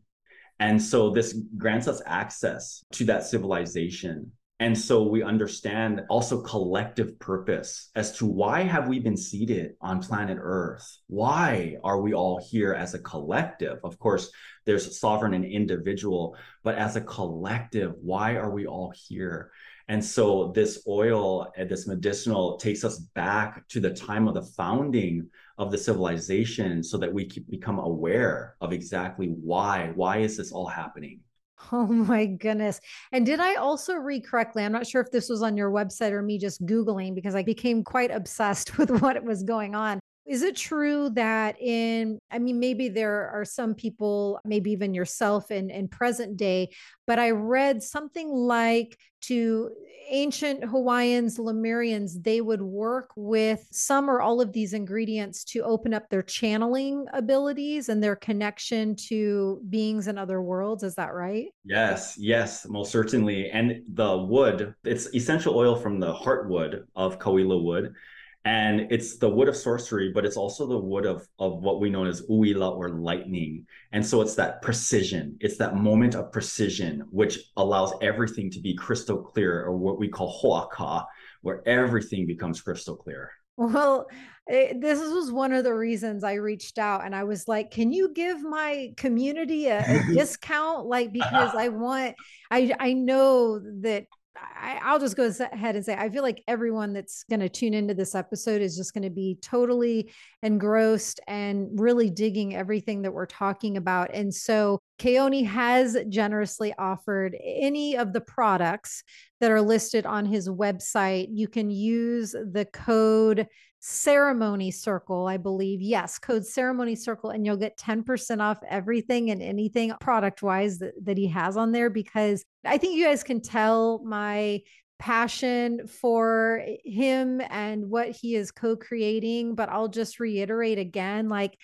And so this grants us access to that civilization and so we understand also collective purpose as to why have we been seated on planet Earth? Why are we all here as a collective? Of course, there's sovereign and individual, but as a collective, why are we all here? And so this oil and this medicinal takes us back to the time of the founding of the civilization so that we become aware of exactly why. Why is this all happening? Oh my goodness. And did I also read correctly? I'm not sure if this was on your website or me just Googling because I became quite obsessed with what was going on. Is it true that in, I mean, maybe there are some people, maybe even yourself in, in present day, but I read something like to ancient Hawaiians, Lemurians, they would work with some or all of these ingredients to open up their channeling abilities and their connection to beings in other worlds. Is that right? Yes, yes, most certainly. And the wood, it's essential oil from the heartwood of Kauila wood and it's the wood of sorcery but it's also the wood of of what we know as uila or lightning. And so it's that precision. It's that moment of precision which allows everything to be crystal clear or what we call hoaka where everything becomes crystal clear. Well it, this was one of the reasons i reached out and i was like can you give my community a, a discount? Like because i want i i know that I, will just go ahead and say I feel like everyone that's going to tune into this episode is just going to be totally engrossed and really digging everything that we're talking about. And so Keoni has generously offered any of the products that are listed on his website. You can use the code ceremony circle, I believe. Yes, code ceremony circle, and you'll get 10% off everything and anything product wise that, that he has on there because I think you guys can tell my passion for eh, him and what he is co creating. But I'll just reiterate again like,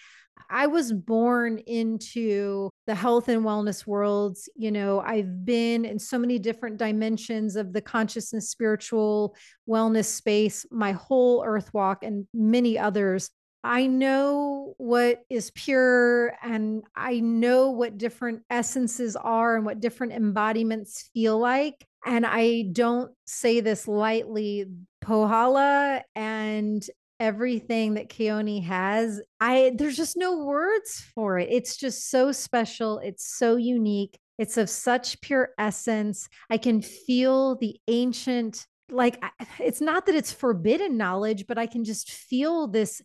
I was born into the health and wellness worlds. You know, I've been in so many different dimensions of the consciousness, spiritual wellness space, my whole earth walk, and many others. I know what is pure and I know what different essences are and what different embodiments feel like. And I don't say this lightly. Pohala and everything that Keoni has. I there's just no words for it. It's just so special. It's so unique. It's of such pure essence. I can feel the ancient like it's not that it's forbidden knowledge, but I can just feel this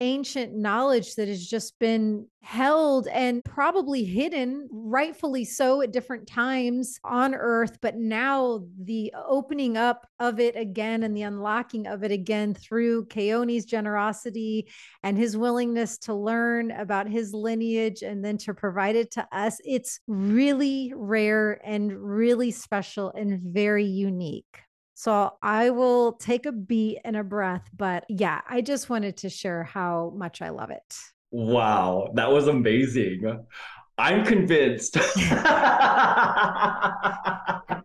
ancient knowledge that has just been held and probably hidden, rightfully so, at different times on earth. But now the opening up of it again and the unlocking of it again through Keoni's generosity and his willingness to learn about his lineage and then to provide it to us, it's really rare and really special and very unique. So I will take a beat and a breath. But yeah, I just wanted to share how much I love it. Wow, that was amazing. I'm convinced.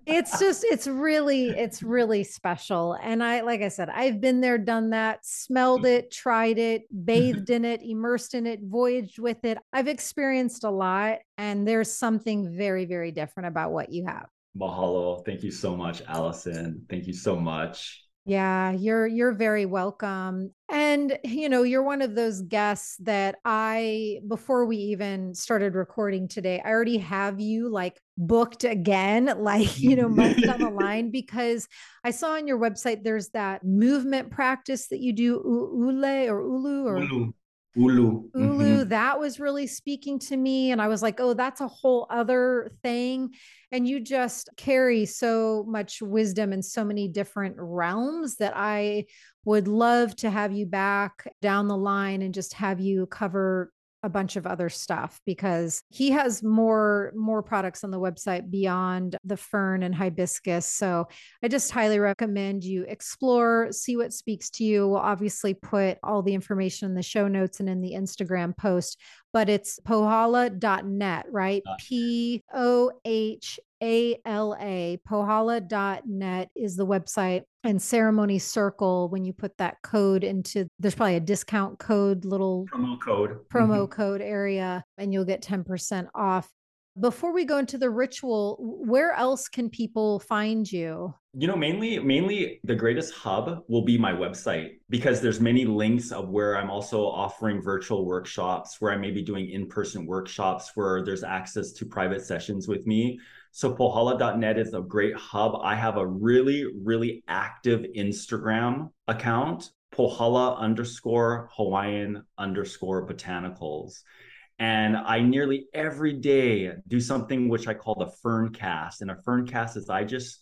it's just, it's really, it's really special. And I, like I said, I've been there, done that, smelled it, tried it, bathed in it, immersed in it, voyaged with it. I've experienced a lot. And there's something very, very different about what you have. Mahalo. Thank you so much, Allison. Thank you so much. Yeah, you're you're very welcome. And you know, you're one of those guests that I before we even started recording today, I already have you like booked again, like, you know, months down the line because I saw on your website there's that movement practice that you do ule or ulu or ulu. Ulu. Ulu, Mhm. that was really speaking to me. And I was like, oh, that's a whole other thing. And you just carry so much wisdom in so many different realms that I would love to have you back down the line and just have you cover a bunch of other stuff because he has more more products on the website beyond the fern and hibiscus. So i just highly recommend you explore see what speaks to you. We'll obviously put all the information in the show notes and in the instagram post but it's pohala.net right? P o h a L A, pohala.net is the website. And Ceremony Circle, when you put that code into, there's probably a discount code, little Promo code. promo Mhm. code area, and you'll get 10% off. Before we go into the ritual, where else can people find you? You know, mainly, mainly the greatest hub will be my website because there's many links of where I'm also offering virtual workshops, where I may be doing in-person workshops, where there's access to private sessions with me. So pohala.net is a great hub. I have a really, really active Instagram account, pohala underscore Hawaiian underscore botanicals. And I nearly every day do something which I call the fern cast. And a fern cast is I just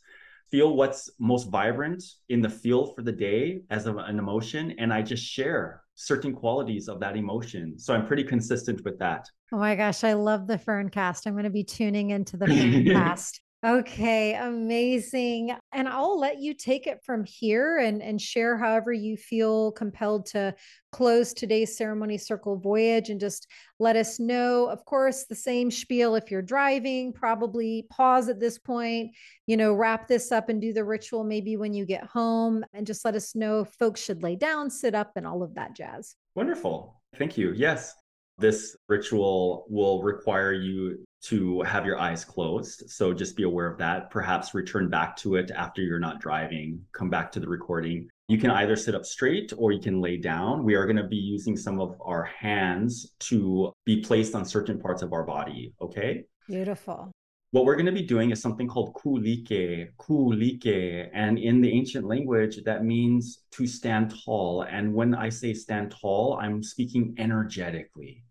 feel what's most vibrant in the field for the day as a, an emotion, and I just share certain qualities of that emotion. So I'm pretty consistent with that. Oh my gosh, I love the fern cast. I'm going to be tuning into the fern cast. Okay, amazing. And I'll let you take it from here and, and share however you feel compelled to close today's ceremony circle voyage and just let us know. Of course, the same spiel if you're driving, probably pause at this point, you know, wrap this up and do the ritual maybe when you get home and just let us know if folks should lay down, sit up, and all of that jazz. Wonderful. Thank you. Yes. This ritual will require you to have your eyes closed. So just be aware of that. Perhaps return back to it after you're not driving. Come back to the recording. You can either sit up straight or you can lay down. We are going to be using some of our hands to be placed on certain parts of our body. Okay. Beautiful. What we're going to be doing is something called kulike, kulike. And in the ancient language, that means to stand tall. And when I say stand tall, I'm speaking energetically.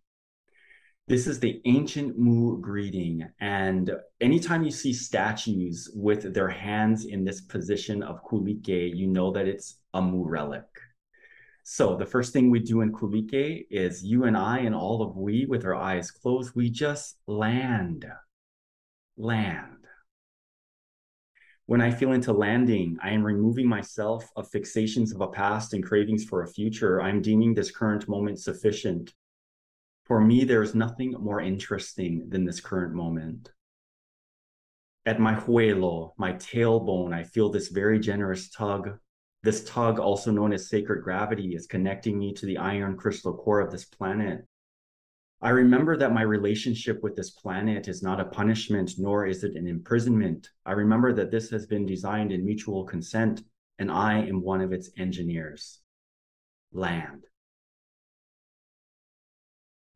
This is the ancient Mu greeting. And anytime you see statues with their hands in this position of kulike, you know that it's a Mu relic. So the first thing we do in kulike is you and I and all of we with our eyes closed, we just land. Land. When I feel into landing, I am removing myself of fixations of a past and cravings for a future. I'm deeming this current moment sufficient. For me, there is nothing more interesting than this current moment. At my huelo, my tailbone, I feel this very generous tug. This tug, also known as sacred gravity, is connecting me to the iron crystal core of this planet. I remember that my relationship with this planet is not a punishment, nor is it an imprisonment. I remember that this has been designed in mutual consent, and I am one of its engineers. Land.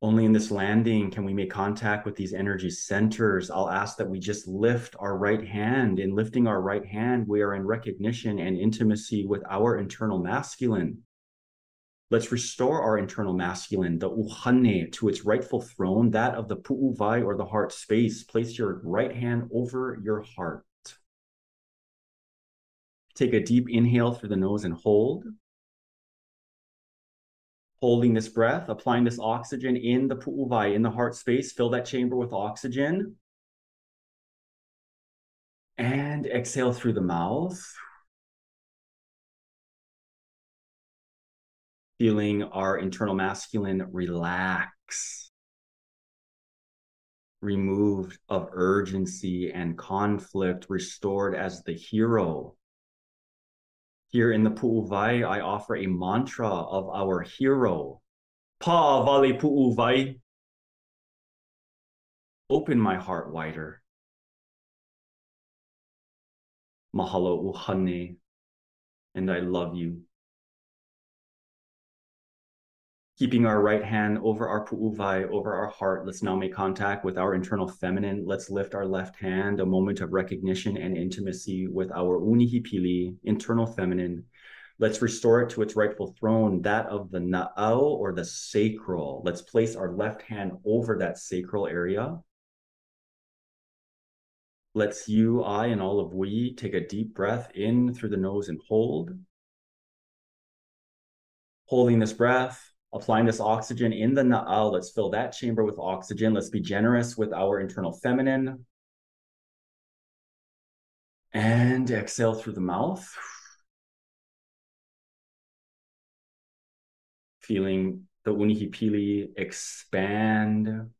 Only in this landing can we make contact with these energy centers. I'll ask that we just lift our right hand. In lifting our right hand, we are in recognition and intimacy with our internal masculine. Let's restore our internal masculine, the uhane, to its rightful throne, that of the pu'uvai or the heart space. Place your right hand over your heart. Take a deep inhale through the nose and hold holding this breath, applying this oxygen in the pu'uvai, in the heart space. Fill that chamber with oxygen. And exhale through the mouth. Feeling our internal masculine relax. Removed of urgency and conflict, restored as the hero here in the Pu'uvai, I offer a mantra of our hero. Pa vale Pu'uvai. Open my heart wider. Mahalo uhane. And I love you. Keeping our right hand over our pu'uvai, over our heart, let's now make contact with our internal feminine. Let's lift our left hand, a moment of recognition and intimacy with our unihipili, internal feminine. Let's restore it to its rightful throne, that of the na'au or the sacral. Let's place our left hand over that sacral area. Let's you, I, and all of we take a deep breath in through the nose and hold. Holding this breath, applying this oxygen in the na'au. Let's fill that chamber with oxygen. Let's be generous with our internal feminine. And exhale through the mouth. feeling the unihipili expand,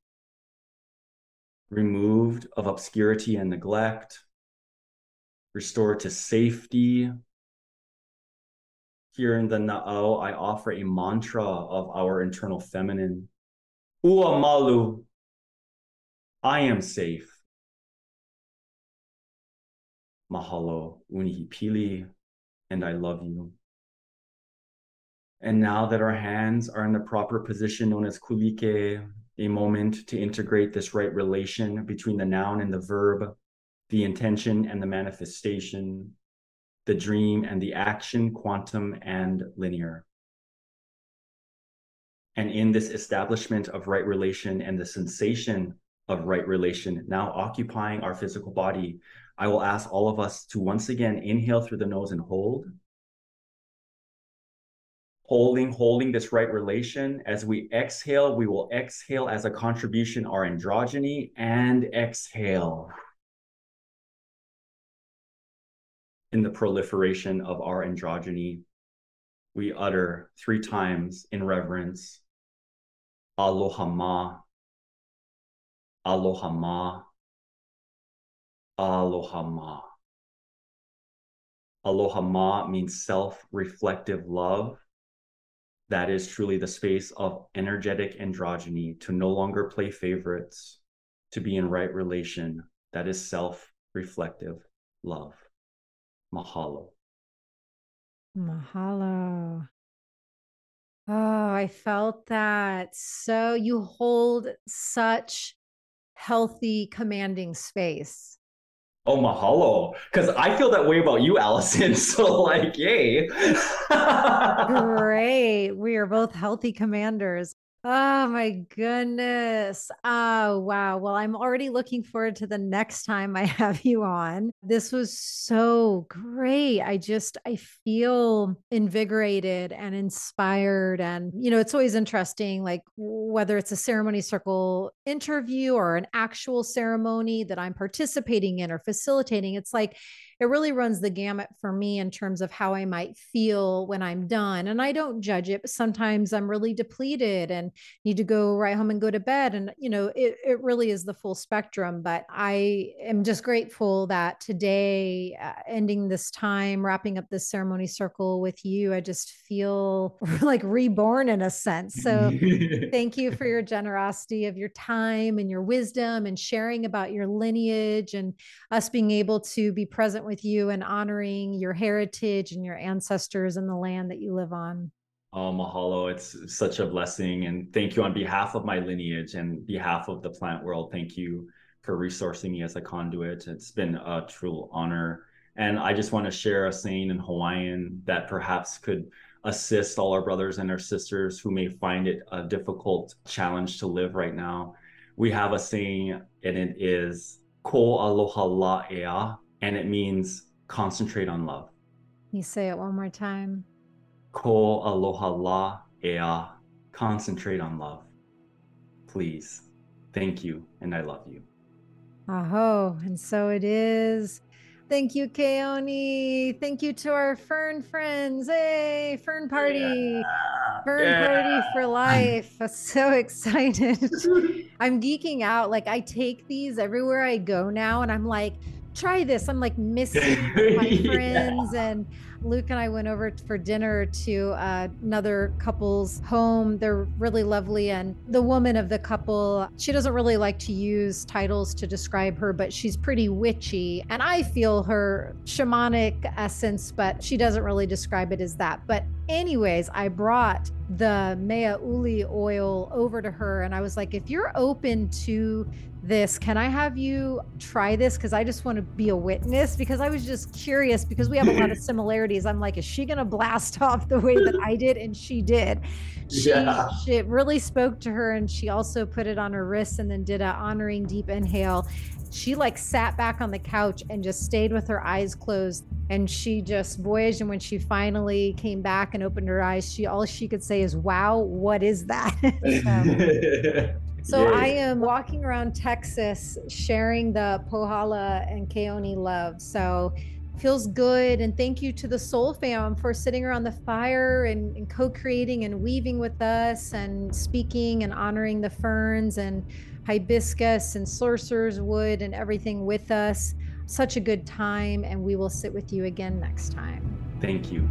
removed of obscurity and neglect, restored to safety. Here in the Na'au, I offer a mantra of our internal feminine. Ua malu, I am safe. Mahalo, unihipili, and I love you. And now that our hands are in the proper position known as kulike, a moment to integrate this right relation between the noun and the verb, the intention and the manifestation, the dream and the action, quantum and linear. And in this establishment of right relation and the sensation of right relation now occupying our physical body, I will ask all of us to once again inhale through the nose and hold holding, holding this right relation. As we exhale, we will exhale as a contribution our androgyny and exhale in the proliferation of our androgyny. We utter three times in reverence Aloha ma, Aloha ma, Aloha ma. Aloha ma means self reflective love that is truly the space of energetic androgyny to no longer play favorites, to be in right relation. That is self reflective love. Mahalo. Mahalo. Oh, I felt that. So you hold such healthy, commanding space. Oh, mahalo. Because I feel that way about you, Allison. So, like, yay. Great. We are both healthy commanders. Oh my goodness. Oh, wow. Well, I'm already looking forward to the next time I have you on. This was so great. I just, I feel invigorated and inspired. And, you know, it's always interesting, like whether it's a ceremony circle interview or an actual ceremony that I'm participating in or facilitating, it's like, it really runs the gamut for me in terms of how I might feel when I'm done. And I don't judge it, but sometimes I'm really depleted and need to go right home and go to bed. And, you know, it, it really is the full spectrum. But I am just grateful that today, uh, ending this time, wrapping up this ceremony circle with you, I just feel like reborn in a sense. So thank you for your generosity of your time and your wisdom and sharing about your lineage and us being able to be present with with you and honoring your heritage and your ancestors and the land that you live on. Oh, mahalo. It's such a blessing. And thank you on behalf of my lineage and behalf of the plant world. Thank you for resourcing me as a conduit. It's been a true honor. And I just want to share a saying in Hawaiian that perhaps could assist all our brothers and our sisters who may find it a difficult challenge to live right now. We have a saying, and it is Ko aloha la ea, and it means concentrate on love. You say it one more time. Ko aloha la ea. Concentrate on love. Please. Thank you, and I love you. Aho, and so it is. Thank you, Keoni. Thank you to our fern friends. Hey, fern party. Yeah. Fern yeah. party for life. I'm so excited. I'm geeking out. Like, I take these everywhere I go now, and I'm like, try this. I'm like missing my friends. yeah. And Luke and I went over for dinner to uh, another couple's home. They're really lovely. And the woman of the couple, she doesn't really like to use titles to describe her, but she's pretty witchy. And I feel her shamanic essence, but she doesn't really describe it as that. But anyways, I brought the Mea Uli oil over to her and I was like, if you're open to this, can I have you try this? Because I just want to be a witness because I was just curious because we have a lot of similarities. I'm like, is she going to blast off the way that I did? And she did. She, yeah. she, it really spoke to her and she also put it on her wrist and then did a honoring deep inhale she like sat back on the couch and just stayed with her eyes closed and she just voyaged and when she finally came back and opened her eyes she all she could say is wow what is that so, so i am walking around texas sharing the pohala and keoni love so feels good and thank you to the soul fam for sitting around the fire and, and co-creating and weaving with us and speaking and honoring the ferns and hibiscus and sorcerer's wood and everything with us. Such a good time, and we will sit with you again next time. Thank you.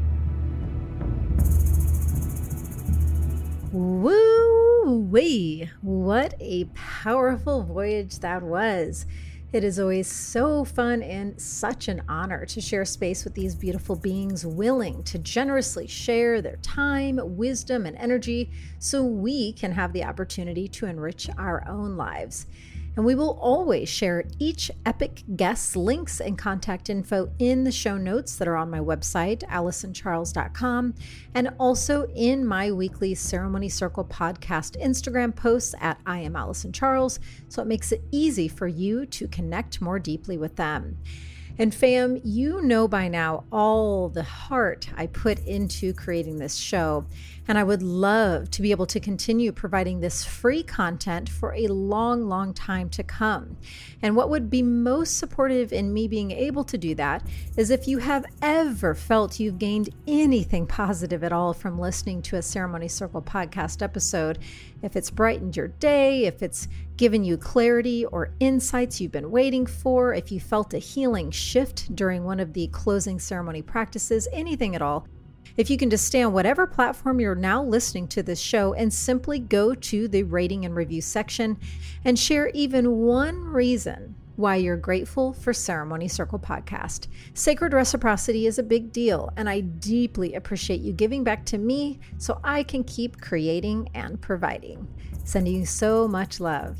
Woo wee! What a powerful voyage that was. It is always so fun and such an honor to share space with these beautiful beings willing to generously share their time, wisdom, and energy so we can have the opportunity to enrich our own lives. And we will always share each epic guest's links and contact info in the show notes that are on my website, AllisonCharles.com, and also in my weekly Ceremony Circle podcast Instagram posts at I am Allison Charles. So it makes it easy for you to connect more deeply with them. And fam, you know by now all the heart I put into creating this show. And I would love to be able to continue providing this free content for a long, long time to come. And what would be most supportive in me being able to do that is if you have ever felt you've gained anything positive at all from listening to a Ceremony Circle podcast episode, if it's brightened your day, if it's given you clarity or insights you've been waiting for, if you felt a healing shift during one of the closing ceremony practices, anything at all if you can just stay on whatever platform you're now listening to this show and simply go to the rating and review section and share even one reason why you're grateful for Ceremony Circle Podcast. Sacred reciprocity is a big deal, and I deeply appreciate you giving back to me so I can keep creating and providing. Sending you so much love.